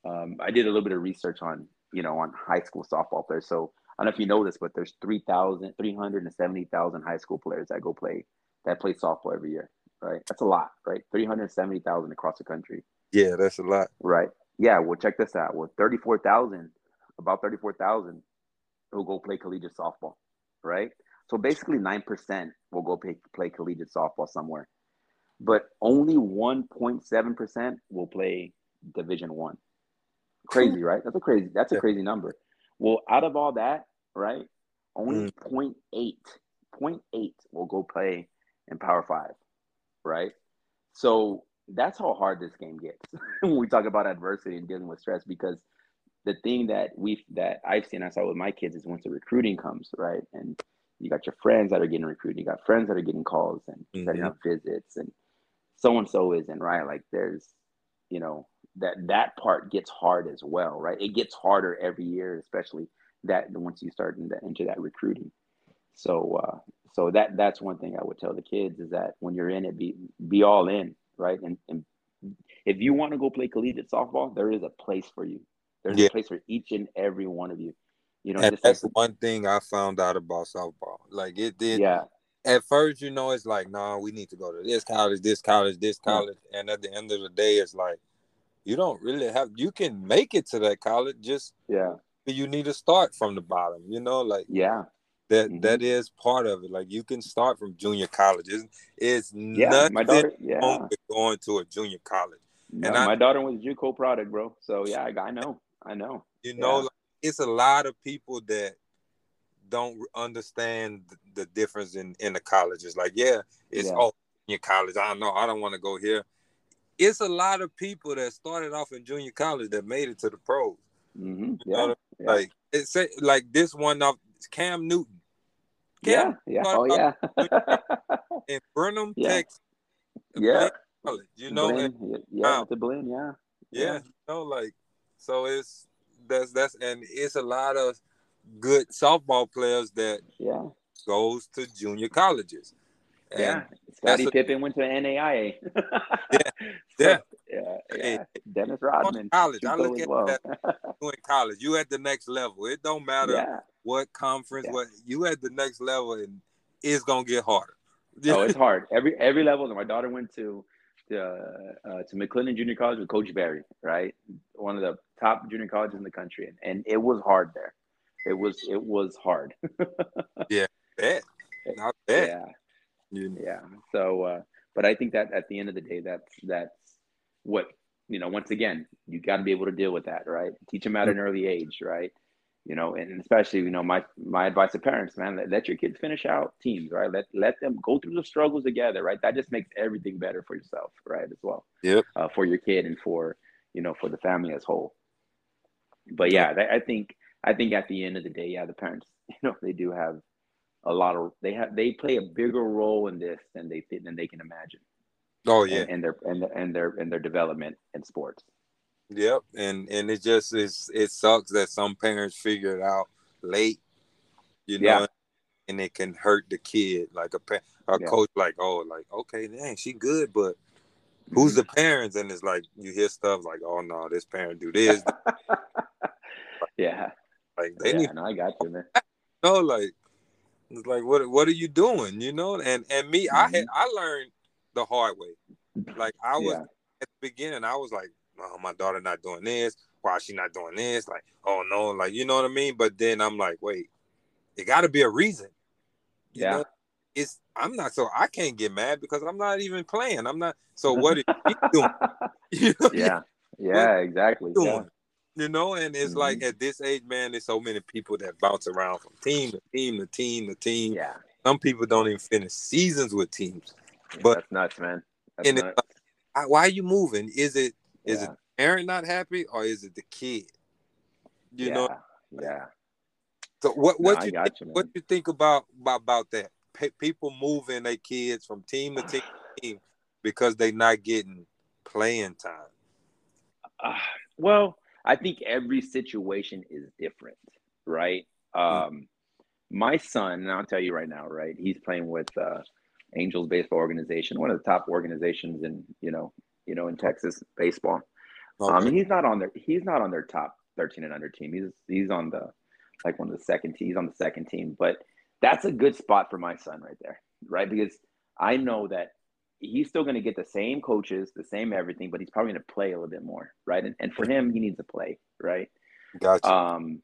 Um, I did a little bit of research on you know on high school softball players. So I don't know if you know this, but there's 3,000, 370,000 high school players that go play that play softball every year, right? That's a lot, right? 370,000 across the country. Yeah, that's a lot. Right. Yeah. Well, check this out. Well, 34,000, about 34,000 will go play collegiate softball, right? So basically, nine percent will go play, play collegiate softball somewhere, but only one point seven percent will play Division One. Crazy, right? That's a crazy. That's a crazy number. Well, out of all that, right, only mm. 0.8, 0.8 will go play in Power Five, right? So that's how hard this game gets when we talk about adversity and dealing with stress because the thing that we that I've seen I saw with my kids is once the recruiting comes, right? And you got your friends that are getting recruited, you got friends that are getting calls and mm-hmm. setting up visits, and so and so isn't right. Like there's, you know, that that part gets hard as well, right? It gets harder every year, especially that once you start into, into that recruiting. So, uh, so that that's one thing I would tell the kids is that when you're in it, be be all in, right? And, and if you want to go play collegiate softball, there is a place for you. There's yeah. a place for each and every one of you. You know, and that's like, one thing I found out about softball. Like it did. Yeah. At first, you know, it's like, no, nah, we need to go to this college, this college, this college, yeah. and at the end of the day, it's like, you don't really have. You can make it to that college, just yeah. You need to start from the bottom. You know, like yeah. That, mm-hmm. that is part of it. Like you can start from junior college. It's, it's yeah, nothing my daughter, yeah. going to a junior college. No, and I, my daughter was a JUCO product, bro. So yeah, I, I know, I know. You know, yeah. like, it's a lot of people that don't understand the difference in in the colleges. Like, yeah, it's yeah. oh junior college. I know I don't want to go here. It's a lot of people that started off in junior college that made it to the pros. Mm-hmm. Yeah. Yeah. Like it's like this one off Cam Newton. Cam yeah, yeah, oh yeah. in Brenham, yeah. Texas. Yeah. College, you know, and, yeah, um, the Blinn, yeah. yeah. Yeah, you know, like so it's that's that's and it's a lot of good softball players that yeah goes to junior colleges. And yeah, Scottie Pippen went to NAIA. yeah, yeah, yeah, yeah. Dennis Rodman. College, I look at well. that. You in college, you at the next level. It don't matter yeah. what conference, yeah. what you at the next level, and it's gonna get harder. oh, it's hard. Every every level. And my daughter went to to, uh, to McLennan Junior College with Coach Barry, right? One of the top junior colleges in the country, and, and it was hard there. It was it was hard. yeah, bad. not bad. Yeah, yeah. So, uh, but I think that at the end of the day, that's that's what you know, once again, you got to be able to deal with that, right? Teach them at an early age, right? You know, and especially, you know, my my advice to parents, man, let, let your kids finish out teams, right? Let let them go through the struggles together, right? That just makes everything better for yourself, right? As well, yeah, uh, for your kid and for you know for the family as whole. But yeah, I think I think at the end of the day, yeah, the parents, you know, they do have a lot of they have they play a bigger role in this than they than they can imagine. Oh yeah, and, and their and their and their and their development in sports. Yep, and and it just is it sucks that some parents figure it out late, you know, yeah. and it can hurt the kid. Like a parent, a yeah. coach, like oh, like okay, dang, she good, but who's mm-hmm. the parents? And it's like you hear stuff like, oh no, this parent do this. yeah, like they yeah, need. No, I got you, man. No, like it's like what what are you doing? You know, and and me, mm-hmm. I had mm-hmm. I learned the hard way. Like I was yeah. at the beginning, I was like, oh, my daughter not doing this. Why she not doing this? Like, oh no, like you know what I mean. But then I'm like, wait, it got to be a reason. You yeah. Know? It's I'm not so I can't get mad because I'm not even playing. I'm not. So what are you doing? you know? Yeah. Yeah. Exactly. Yeah. You know, and it's mm-hmm. like at this age, man, there's so many people that bounce around from team to team to team to team. Yeah. Some people don't even finish seasons with teams. But that's nuts, man. That's and nuts. why are you moving? Is it is yeah. it parent not happy or is it the kid? You yeah. know? Yeah. So what what no, you, think, you what you think about about, about that? people moving their kids from team to team, team because they're not getting playing time. Uh, well, I think every situation is different, right? Mm-hmm. Um, my son, and I'll tell you right now, right? He's playing with uh, Angels Baseball Organization, one of the top organizations in you know you know in Texas baseball. Okay. Um, and he's not on their he's not on their top 13 and under team. He's he's on the like one of the second team. He's on the second team, but that's a good spot for my son right there, right? Because I know that he's still going to get the same coaches, the same everything, but he's probably going to play a little bit more, right? And, and for him, he needs to play, right? Gotcha. Um,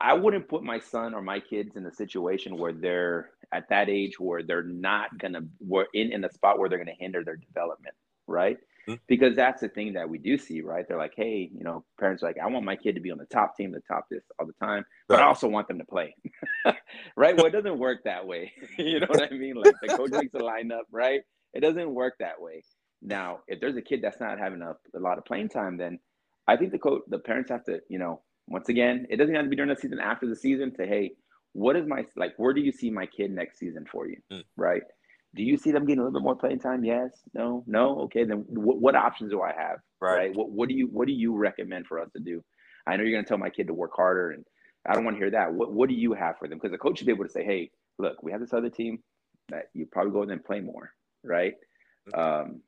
I wouldn't put my son or my kids in a situation where they're at that age where they're not gonna we're in in a spot where they're gonna hinder their development, right? Mm-hmm. Because that's the thing that we do see, right? They're like, hey, you know, parents are like, I want my kid to be on the top team, the top this all the time, but right. I also want them to play, right? Well, it doesn't work that way. you know what I mean? Like the coach makes a lineup, right? It doesn't work that way. Now, if there's a kid that's not having a, a lot of playing time, then I think the coach, the parents have to, you know, once again, it doesn't have to be during the season. After the season, say, hey, what is my like? Where do you see my kid next season for you? Mm. Right? Do you see them getting a little bit more playing time? Yes. No. No. Okay. Then what, what options do I have? Right. right. What What do you What do you recommend for us to do? I know you're going to tell my kid to work harder, and I don't want to hear that. What What do you have for them? Because the coach should be able to say, "Hey, look, we have this other team that you probably go in and play more, right? Mm-hmm. Um,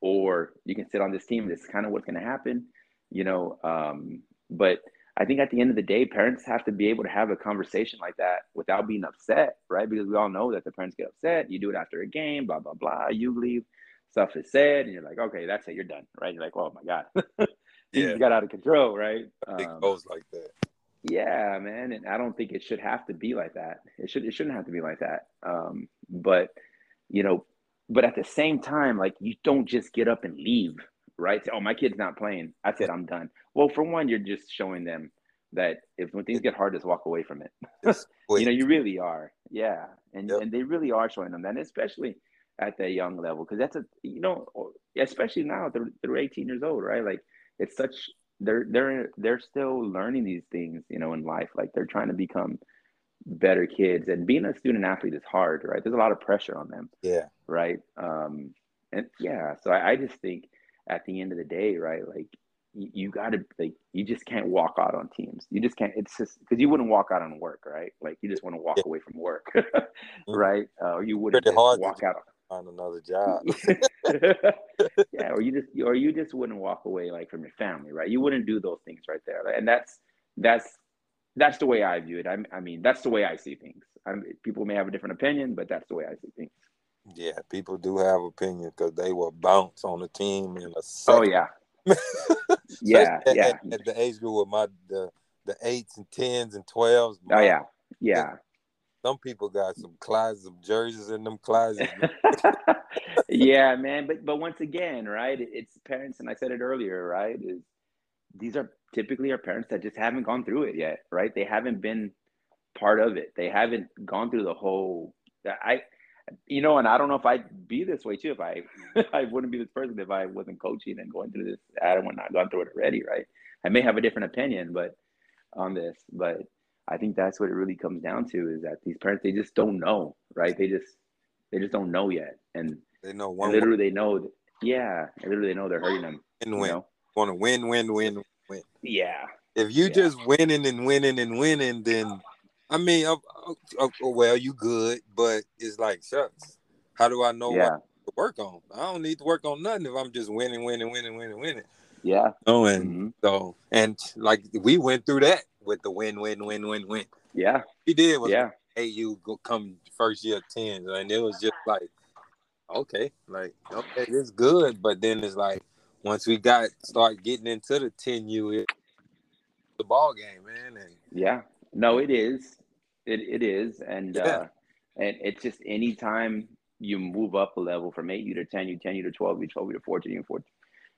or you can sit on this team. This is kind of what's going to happen, you know. Um, but I think at the end of the day, parents have to be able to have a conversation like that without being upset, right? Because we all know that the parents get upset. You do it after a game, blah blah blah. You leave, stuff is said, and you're like, okay, that's it, you're done, right? You're like, oh my god, yeah, got out of control, right? It um, goes like that. Yeah, man, and I don't think it should have to be like that. It should it shouldn't have to be like that. Um, but you know, but at the same time, like you don't just get up and leave, right? oh, my kid's not playing. I said I'm done. Well, for one, you're just showing them that if when things get hard, just walk away from it. you know, you really are. Yeah, and yep. and they really are showing them that, especially at that young level, because that's a you know, especially now they're they're 18 years old, right? Like it's such they're they're they're still learning these things, you know, in life. Like they're trying to become better kids, and being a student athlete is hard, right? There's a lot of pressure on them. Yeah. Right. Um. And yeah, so I, I just think at the end of the day, right? Like you, you got to like you just can't walk out on teams. You just can't. It's just because you wouldn't walk out on work, right? Like you just want to walk yeah. away from work, mm-hmm. right? Uh, or you wouldn't walk out on another job. yeah, or you just or you just wouldn't walk away like from your family, right? You wouldn't do those things right there, and that's that's that's the way I view it. I, I mean, that's the way I see things. I mean, people may have a different opinion, but that's the way I see things. Yeah, people do have opinions because they will bounce on the team in a oh, second. Oh yeah, yeah, at, yeah. At, at, the age group with my the the eights and tens and twelves. oh yeah, yeah. some people got some closets of jerseys in them closets. yeah, man. But but once again, right? It's parents, and I said it earlier, right? Is these are typically our parents that just haven't gone through it yet, right? They haven't been part of it. They haven't gone through the whole. I, you know, and I don't know if I'd be this way too. If I, I wouldn't be this person if I wasn't coaching and going through this. I would not gone through it already, right? I may have a different opinion, but on this, but I think that's what it really comes down to is that these parents they just don't know, right? They just they just don't know yet, and they know one. Literally, they know. Yeah, literally, they know they're hurting them. And win. Want to win, win, win, win. Yeah. If you yeah. just winning and winning and winning, then I mean, uh, uh, well, you good, but it's like shucks. How do I know yeah. what to work on? I don't need to work on nothing if I'm just winning, winning, winning, winning, winning. Yeah. Oh, and mm-hmm. so and like we went through that with the win, win, win, win, win. Yeah. We did was yeah. hey, you go come first year ten, and it was just like, okay, like okay, it's good, but then it's like once we got start getting into the ten year, the ball game, man, and yeah, no, it is, it it is, and yeah. uh, and it's just anytime you move up a level from eight U to ten U, ten U to twelve U, twelve U to fourteen U, 14,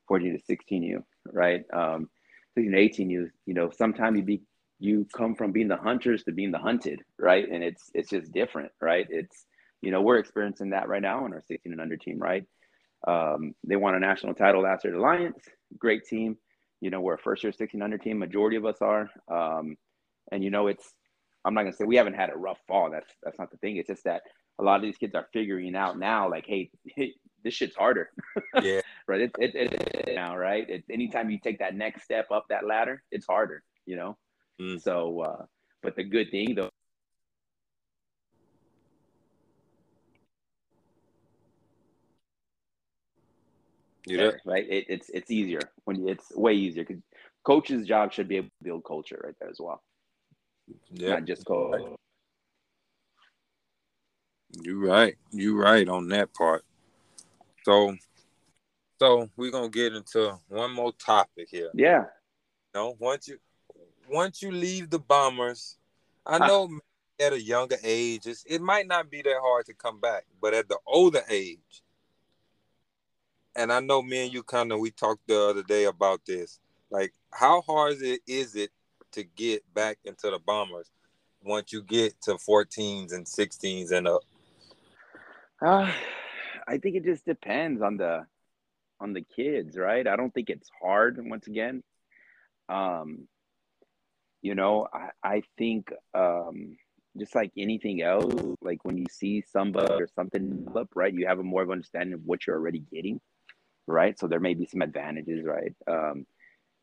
14 to sixteen U, right? Um, 16 to 18 U, you know, sometimes you be you come from being the hunters to being the hunted, right? And it's it's just different, right? It's you know we're experiencing that right now on our 16 and under team, right? Um, they won a national title last year at Alliance, great team. You know we're a first year 16 under team, majority of us are, um, and you know it's I'm not gonna say we haven't had a rough fall. That's that's not the thing. It's just that a lot of these kids are figuring out now, like, hey, this shit's harder. Yeah. right. It, it, it, it, now, right. It, anytime you take that next step up that ladder, it's harder. You know. Mm. So, uh, but the good thing though. Yeah. Right. It, it's it's easier when it's way easier because coach's job should be able to build culture right there as well. Yeah. Not just coach. You're right. You're right on that part. So, so we're gonna get into one more topic here. Yeah. You know, once you once you leave the bombers, I know at a younger age, it might not be that hard to come back, but at the older age, and I know me and you kind of we talked the other day about this. Like, how hard is it, is it to get back into the bombers once you get to 14s and 16s and up? Uh, I think it just depends on the on the kids, right? I don't think it's hard. Once again, um, you know, I, I think um, just like anything else, like when you see somebody or something up, right, you have a more of understanding of what you're already getting, right? So there may be some advantages, right? Um,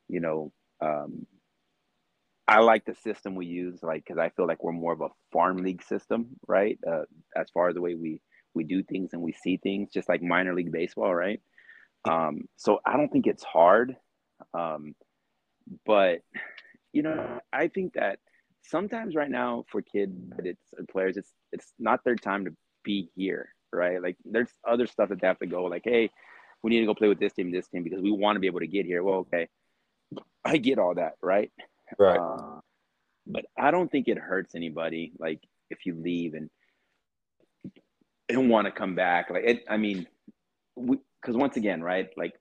you know, um, I like the system we use, like because I feel like we're more of a farm league system, right? Uh, as far as the way we we do things and we see things, just like minor league baseball, right? Um, so I don't think it's hard, um, but you know, I think that sometimes right now for kids, it's players, it's it's not their time to be here, right? Like there's other stuff that they have to go, like, hey, we need to go play with this team, this team, because we want to be able to get here. Well, okay, I get all that, right? Right. Uh, but I don't think it hurts anybody, like if you leave and and want to come back. Like it, I mean, because once again, right? Like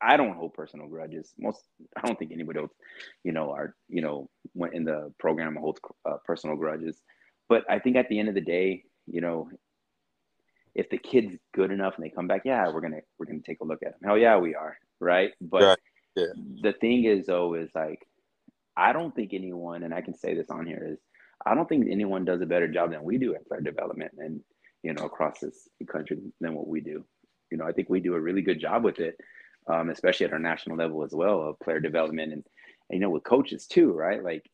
I don't hold personal grudges. Most, I don't think anybody else, you know, are, you know, went in the program holds uh, personal grudges. But I think at the end of the day, you know, if the kid's good enough and they come back, yeah, we're gonna we're gonna take a look at them. Hell yeah, we are, right? But right. Yeah. the thing is, though, is like I don't think anyone, and I can say this on here, is I don't think anyone does a better job than we do at player development and you know across this country than what we do. You know, I think we do a really good job with it um, especially at our national level as well of player development and, and, you know with coaches too right like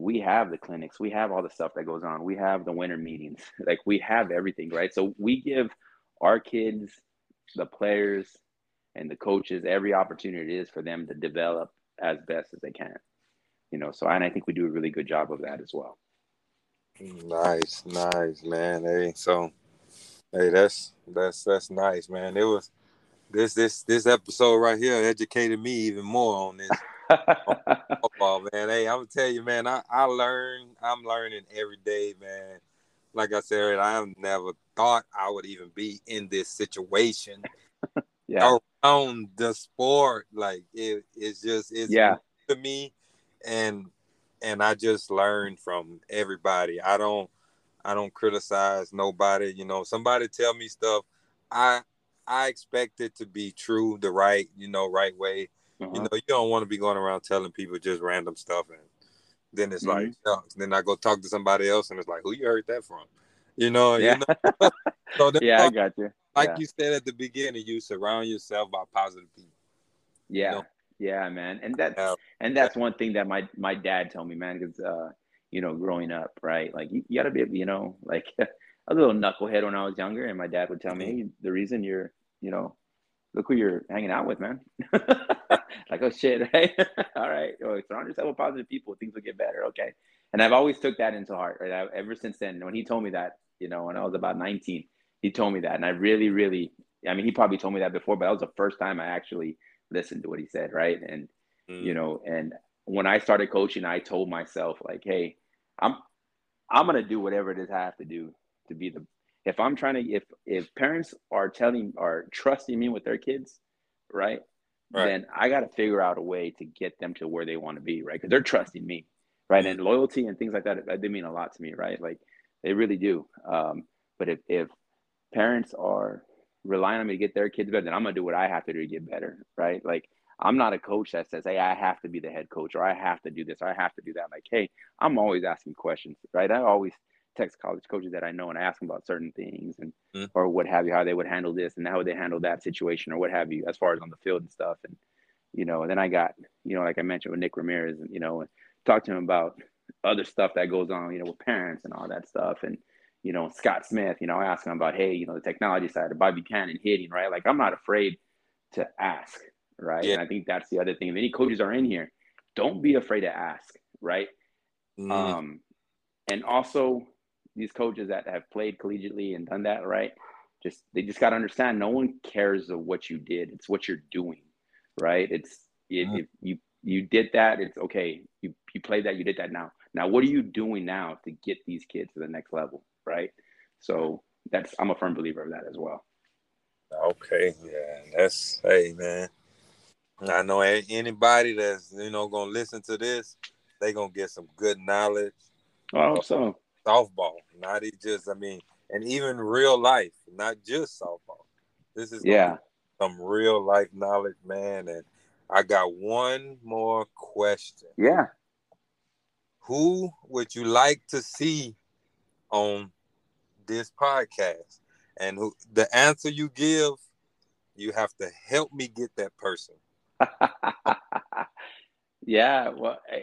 we have the clinics we have all the stuff that goes on we have the winter meetings like we have everything right? So we give our kids the players and the coaches every opportunity it is for them to develop as best as they can you know? So and i think we do a really good job of that as well. Nice nice man. Hey so hey that's that's that's nice man. It was this this this episode right here educated me even more on this football, man. Hey, I'm gonna tell you, man, I, I learn, I'm learning every day, man. like I said, I never thought I would even be in this situation. yeah. Around the sport, like it, it's just it's yeah to me, and and I just learned from everybody. I don't I don't criticize nobody. You know, somebody tell me stuff, I I expect it to be true, the right, you know, right way. Uh-huh. You know, you don't want to be going around telling people just random stuff and then it's mm-hmm. like, then I go talk to somebody else and it's like, who you heard that from? You know, yeah. You know? so yeah, I got you. Like yeah. you said at the beginning, you surround yourself by positive people. Yeah, you know? yeah, man, and that's yeah. and that's one thing that my my dad told me, man, because uh, you know, growing up, right, like you, you got to be, you know, like a little knucklehead when I was younger, and my dad would tell me, mm-hmm. hey, the reason you're, you know, look who you're hanging out with, man. like, oh shit, right? All right, oh, surround yourself with positive people, things will get better. Okay, and I've always took that into heart. Right, I, ever since then, when he told me that, you know, when I was about 19, he told me that, and I really, really, I mean, he probably told me that before, but that was the first time I actually listened to what he said, right? And mm. you know, and when I started coaching, I told myself like, hey, I'm I'm gonna do whatever it is I have to do to be the. If I'm trying to, if if parents are telling are trusting me with their kids, right, right. then I got to figure out a way to get them to where they want to be, right? Because they're trusting me, right? Mm-hmm. And loyalty and things like that, they mean a lot to me, right? Like they really do. Um, but if if parents are relying on me to get their kids better, then I'm gonna do what I have to do to get better, right? Like I'm not a coach that says, "Hey, I have to be the head coach," or "I have to do this," or "I have to do that." Like, hey, I'm always asking questions, right? I always text college coaches that I know and I ask them about certain things and mm. or what have you, how they would handle this and how would they handle that situation or what have you, as far as on the field and stuff. And you know, and then I got, you know, like I mentioned with Nick Ramirez, and you know, and talk to him about other stuff that goes on, you know, with parents and all that stuff. And you know, Scott Smith, you know, I ask him about, hey, you know, the technology side of Bobby Buchanan hitting, right? Like I'm not afraid to ask right? Yeah. And I think that's the other thing. If any coaches are in here, don't be afraid to ask, right? Mm. Um, and also these coaches that have played collegiately and done that, right? Just they just got to understand no one cares of what you did. It's what you're doing, right? It's if, mm. if you you did that, it's okay. You you played that, you did that now. Now what are you doing now to get these kids to the next level, right? So that's I'm a firm believer of that as well. Okay, yeah, that's hey man. I know anybody that's you know gonna listen to this, they gonna get some good knowledge. I hope so. Softball, not just I mean, and even real life, not just softball. This is yeah some real life knowledge, man. And I got one more question. Yeah. Who would you like to see on this podcast? And who the answer you give, you have to help me get that person. yeah, well, eh,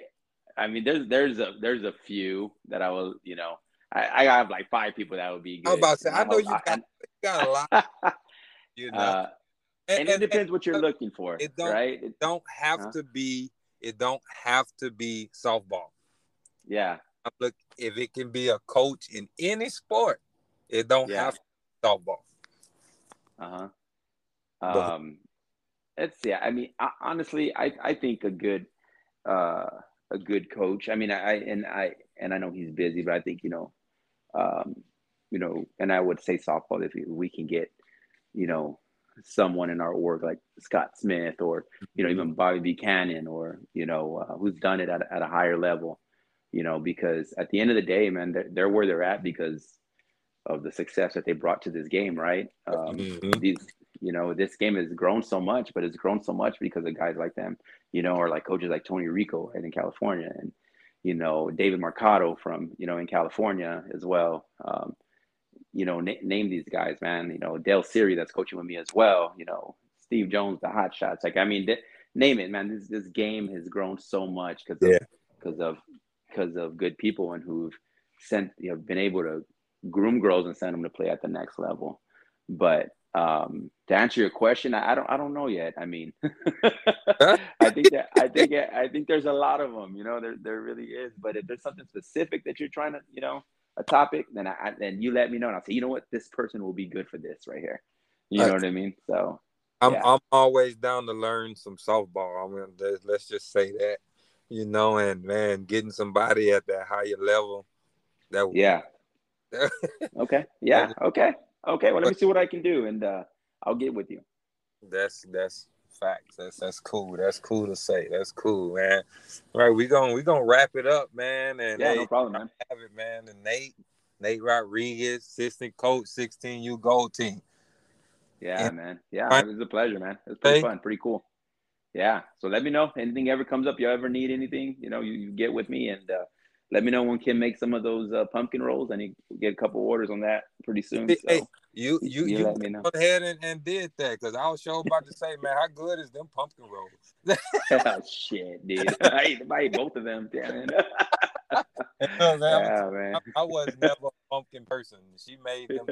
I, mean, there's there's a there's a few that I will, you know, I, I have like five people that would be good. I'm about to say, I know you got, you got a lot. you know, uh, and, and, and, it depends what you're looking for. It don't, right? It don't have huh? to be. It don't have to be softball. Yeah. Look, if it can be a coach in any sport, it don't yeah. have to be softball. Uh huh. Um, it's yeah. I mean, I, honestly, I I think a good uh a good coach. I mean, I and I and I know he's busy, but I think you know, um, you know, and I would say softball if we can get, you know, someone in our org like Scott Smith or you know even Bobby Buchanan or you know uh, who's done it at, at a higher level, you know, because at the end of the day, man, they're, they're where they're at because of the success that they brought to this game, right? Um, mm-hmm. These you know, this game has grown so much, but it's grown so much because of guys like them, you know, or like coaches like Tony Rico right in California and, you know, David Marcato from, you know, in California as well. Um, you know, na- name these guys, man, you know, Dale Siri that's coaching with me as well, you know, Steve Jones, the hot shots. Like, I mean, th- name it, man, this, this game has grown so much because of, because of, because of good people and who've sent, you know, been able to groom girls and send them to play at the next level. But um, to answer your question, I, I, don't I don't know yet. I mean, I think that I think I think there's a lot of them. You know, there there really is. But if there's something specific that you're trying to, you know, a topic, then I then you let me know, and I'll say, you know what, this person will be good for this right here. You know what I mean? So I'm yeah. I'm always down to learn some softball. I mean, let's just say that, you know, and man, getting somebody at that higher level, that yeah, okay. Yeah. Okay. Okay. Well, let me see what I can do, and uh, I'll get with you. That's that's facts. That's that's cool. That's cool to say. That's cool, man. All right, we gonna we gonna wrap it up, man. And yeah, hey, no problem, man. Have it, man. And Nate, Nate Rodriguez, assistant coach, 16U Gold Team. Yeah, and, man. Yeah, it was a pleasure, man. It was pretty hey. fun, pretty cool. Yeah. So let me know anything ever comes up. You ever need anything? You know, you, you get with me and uh, let me know when Kim makes some of those uh, pumpkin rolls. I need to get a couple orders on that pretty soon. So hey, you you you, you let me know. go ahead and, and did that because I was sure about to say, man, how good is them pumpkin rolls? oh, shit, dude. I ate, I ate both of them. Damn it. man, yeah, man. I, I, was never a pumpkin person. She made them.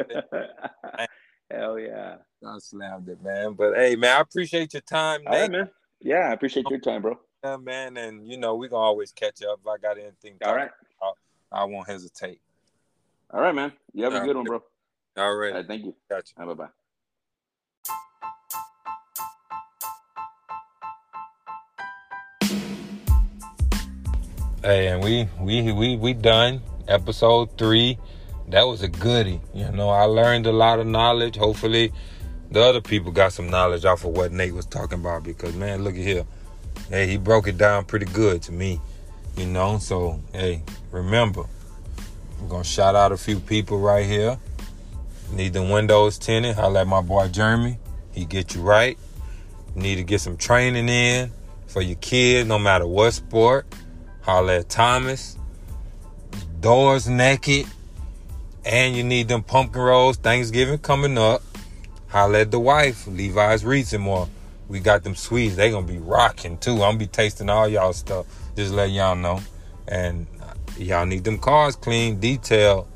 Hell yeah. I slammed it, man. But hey, man, I appreciate your time. All right, man. Yeah, I appreciate your time, bro. Yeah, man. And you know, we gonna always catch up. If I got anything, all right. About, I won't hesitate. All right, man. You have all a good right. one, bro. All right. All right. Thank you. Gotcha. Right, bye bye. Hey, and we we we we done episode three. That was a goodie. You know, I learned a lot of knowledge. Hopefully, the other people got some knowledge off of what Nate was talking about. Because man, look at here. Hey, he broke it down pretty good to me. You know, so hey, remember, we're gonna shout out a few people right here. Need the windows tinted. I let my boy Jeremy. He get you right. Need to get some training in for your kids, no matter what sport. Holla at Thomas. Doors naked. And you need them pumpkin rolls. Thanksgiving coming up. Holla at the wife, Levi's Reason more. We got them sweets. They gonna be rocking too. I'm gonna be tasting all y'all stuff. Just let y'all know. And y'all need them cars clean, detailed.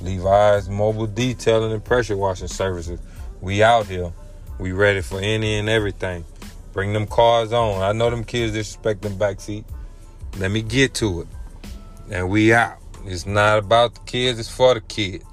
Levi's mobile detailing and pressure washing services. We out here. We ready for any and everything. Bring them cars on. I know them kids disrespect them backseat. Let me get to it. And we out. It's not about the kids, it's for the kids.